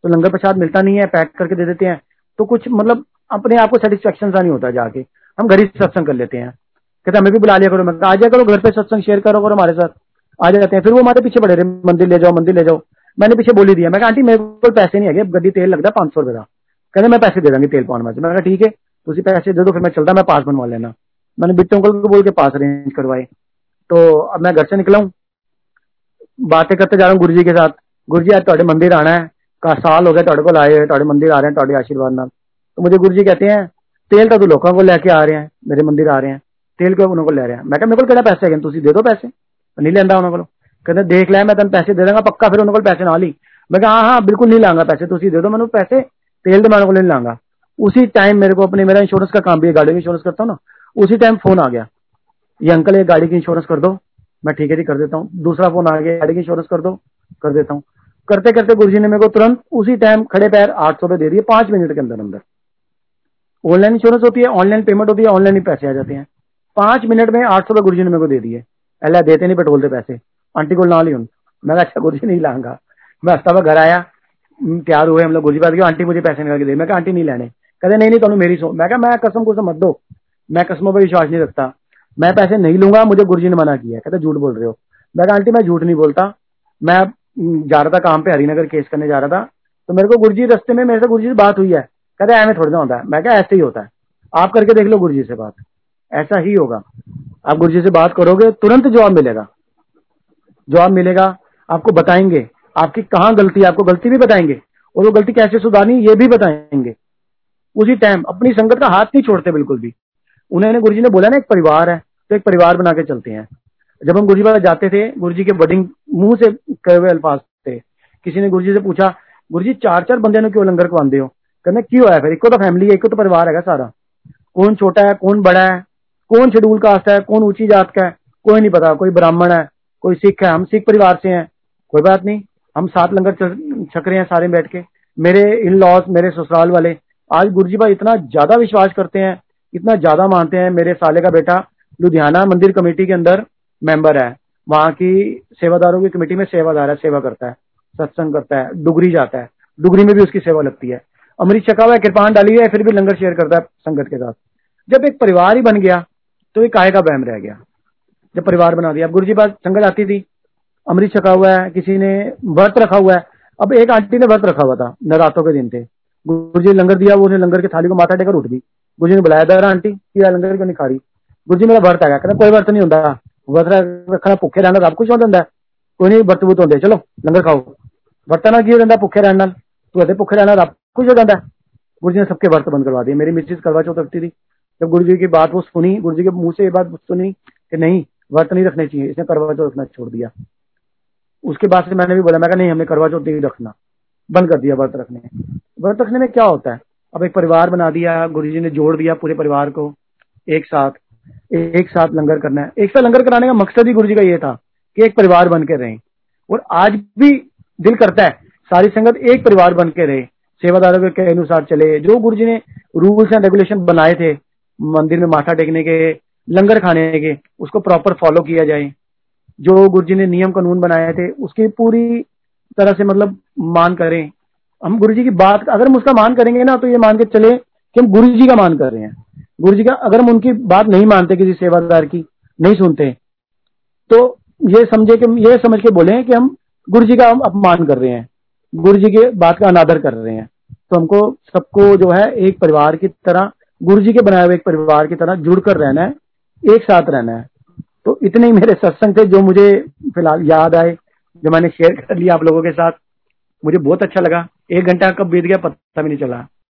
तो लंगर प्रसाद मिलता नहीं है, पैक करके दे देते हैं। तो कुछ मतलब अपने आप को सेटिस्फेक्शन सा नहीं होता जाके। हम घर ही सत्संग कर लेते हैं। कहते हमें भी बुला लिया करो। मैं आ जाया करो, घर पे सत्संग शेयर करो करो हमारे साथ। आ जाते हैं। फिर वो हमारे पीछे पड़े रहे मंदिर ले जाओ, मंदिर ले जाओ। मैंने पीछे बोली दिया। मैं आंटी, मेरे को पैसे नहीं है गड्डी तेल लगता पाँच सौ रुपए का। कहते मैं पैसे दे देंगे तेल पाने में मैं ठीक है तो उसी पैसे दे दो, फिर मैं चलता, मैं पास बनवा लेना। मैंने बिट्टू अंकल को बोल के पास अरेंज करवाए। तो अब मैं घर से निकला हूँ। बातें करते जा रहा हूँ गुरु जी के साथ। गुरु जी आज मंदिर आना है। का साल हो गया थोड़े को आए थोड़े मंदिर आ रहे हैं आशीर्वाद नाल। तो मुझे गुरु जी कहते हैं, तेल तो तू लोगों को लेके आ रहे हैं, मेरे मंदिर आ रहे हैं। तेल क्यों उन्होंने ले रहे हैं? मैं क्या मेरे को पैसे है? तुम दे दो पैसे। नहीं लेंदा उन्होंने को। कहते देख लिया मैं तेन पैसे दे देंगे, पक्का फिर उन्होंने पैसे ना ली मैं कहा हाँ हाँ बिल्कुल नहीं लांगा पैसे तुम दे दो मैंने पैसे, तेल तो मैं को नहीं लांगा। उसी टाइम मेरे को अपने, मेरा इंश्योरेंस का काम भी है, गाड़ी का इंश्योरेंस करता हूँ ना, उसी टाइम फ़ोन आ गया। ये अंकल, ये गाड़ी की इंश्योरेंस कर दो, मैं ठीक है जी, कर देता हूँ। दूसरा फ़ोन आ गया, गाड़ी की इंश्योरेंस कर दो, कर देता हूँ। करते करते गुरु ने मेरे को तुरंत उसी टाइम खड़े पैर आठ सौ रुपए दे दिए, पाँच मिनट के अंदर अंदर। ऑनलाइन इंश्योरेंस होती है, ऑनलाइन पेमेंट होती है, ऑनलाइन ही पैसे आ जाते हैं। पाँच मिनट में आठ सौ रुपए गुरु जी ने मेरे को दे दिए। अल्लाह देते नहीं पेट्रोल दे पैसे। आंटी को ना ली हूँ। मैं अच्छा गुरु जी नहीं लाऊँगा। मैं हफ़्ता घर आया तैयार हुए, हम लोग गुरु जी बात आंटी मुझे पैसे निकाल के दे। मैं आंटी नहीं लेने। कहते, नहीं नहीं, तुम मेरी सो, मैं मैं कसम को मत दो। मैं कसमों पर विश्वास नहीं रखता। मैं पैसे नहीं लूँगा, मुझे गुरु जी ने मना किया। कहते, झूठ बोल रहे हो। मैं आंटी, मैं झूठ नहीं बोलता। मैं जा रहा था काम पे, हरिनगर केस करने जा रहा था। तो मेरे को गुरु जी रस्ते में, मेरे से गुरु जी से बात हुई है। कहते, ऐसे थोड़ा होता है। मैं क्या ऐसे ही होता है। आप करके देख लो गुरु जी से बात। ऐसा ही होगा। आप गुरु जी से बात करोगे, तुरंत जवाब मिलेगा। जवाब मिलेगा, आपको बताएँगे। आपकी कहाँ गलती है, आपको गलती भी बताएँगे। और वो गलती कैसे सुधारनी, ये भी बताएँगे। उसी टाइम अपनी संगत का हाथ नहीं छोड़ते बिल्कुल भी। उन्होंने गुरु जी ने बोला ना, एक परिवार है तो एक परिवार बना के चलते हैं। जब हम गुरु जी जाते थे गुरु जी के बडिंग मुँह से कहे हुए अल्फाज थे। किसी ने गुरु जी से पूछा गुरु जी चार चार बंदे क्यों लंगर खवाते हो? कहने क्यों है फिर? एक तो फैमिली है एक तो परिवार है सारा। कौन छोटा है, कौन बड़ा है? कौन शेड्यूल कास्ट है, कौन ऊँची जात का है, कोई नहीं पता, कोई ब्राह्मण है, कोई सिख है, हम सिख परिवार से हैं, कोई बात नहीं, हम सात लंगर छक रहे हैं सारे बैठ के, मेरे इन लॉज मेरे ससुराल वाले, आज गुरुजी भाई इतना ज़्यादा विश्वास करते हैं, इतना ज़्यादा मानते हैं, मेरे साले का बेटा लुधियाना मंदिर कमेटी के अंदर मेंबर है, वहाँ की सेवादारों की कमेटी में सेवादार है, सेवा करता है, सत्संग करता है, डुगरी जाता है, डुगरी में भी उसकी सेवा लगती है अमृत छका हुआ कृपान डाली है, फिर भी लंगर शेयर करता है संगत के साथ, जब एक परिवार ही बन गया तो एक काय का बहम रह गया। जब परिवार बना दिया। अब गुरु जी पास संगत आती थी। अमृत छका हुआ है, किसी ने व्रत रखा हुआ है। अब एक आंटी ने व्रत रखा हुआ था, नवरात्रों के दिन थे। गुरु जी लंगर दिया, वो उसने लंगर की थाली को माथा टेकर उठ गई गुरु जी ने बुलाया, दर आंटी कि लंगर क्यों नहीं खा रही? गुरु जी मेरा व्रत है कहना कोई व्रत नहीं होता। व्रत रखना, भुखे रहना सब कुछ हो। जाता कोई नहीं, व्रत वुत होंगे चलो, लंगर खाओ। वर्तना की हो जाता भुखे रहने। तू कहते भुखे रहना सब कुछ हो। जाता गुरु जी ने सबके व्रत बंद करवा दिए। मेरी मिसेज करवा चौथ रखती थी। जब गुरु जी की बात वो सुनी गुरु जी के मुँह से ये बात सुनी कि नहीं, व्रत नहीं रखने चाहिए, इसने करवा चौथ रखना छोड़ दिया। उसके बाद से मैंने भी बोला, मैं नहीं हमें करवा चौथ नहीं रखना, बंद कर दिया व्रत रखने। व्रत रखने में क्या होता है? अब एक परिवार बना दिया गुरु जी ने जोड़ दिया पूरे परिवार को, एक साथ एक साथ लंगर करना है। एक साथ लंगर कराने का मकसद ही गुरु जी का ये था कि एक परिवार बन के रहे। और आज भी दिल करता है, सारी संगत एक परिवार बन के रहे, सेवादारों के अनुसार चले। जो गुरु जी ने रूल्स एंड रेगुलेशन बनाए थे मंदिर में माथा टेकने के, लंगर खाने के, उसको प्रॉपर फॉलो किया जाए। जो गुरु जी ने नियम कानून बनाए थे, उसकी पूरी तरह से मतलब मान करें। हम गुरु जी की बात, अगर हम उसका मान करेंगे ना तो ये मान के चले कि हम गुरु जी का मान कर रहे हैं। गुरु जी का, अगर हम उनकी बात नहीं मानते किसी सेवादार की, नहीं सुनते तो ये समझे कि, ये समझ के बोले कि हम गुरु जी का हम अपमान कर रहे हैं। गुरु जी की बात का अनादर कर रहे हैं। तो हमको सबको जो है, एक परिवार की तरह गुरु जी के बनाए हुए एक परिवार की तरह जुड़कर रहना है, एक साथ रहना है। तो इतने ही मेरे सत्संग थे जो मुझे फ़िलहाल याद आए, जो मैंने शेयर कर लिया आप लोगों के साथ। मुझे बहुत अच्छा लगा। एक घंटा कब बीत गया पता भी नहीं चला।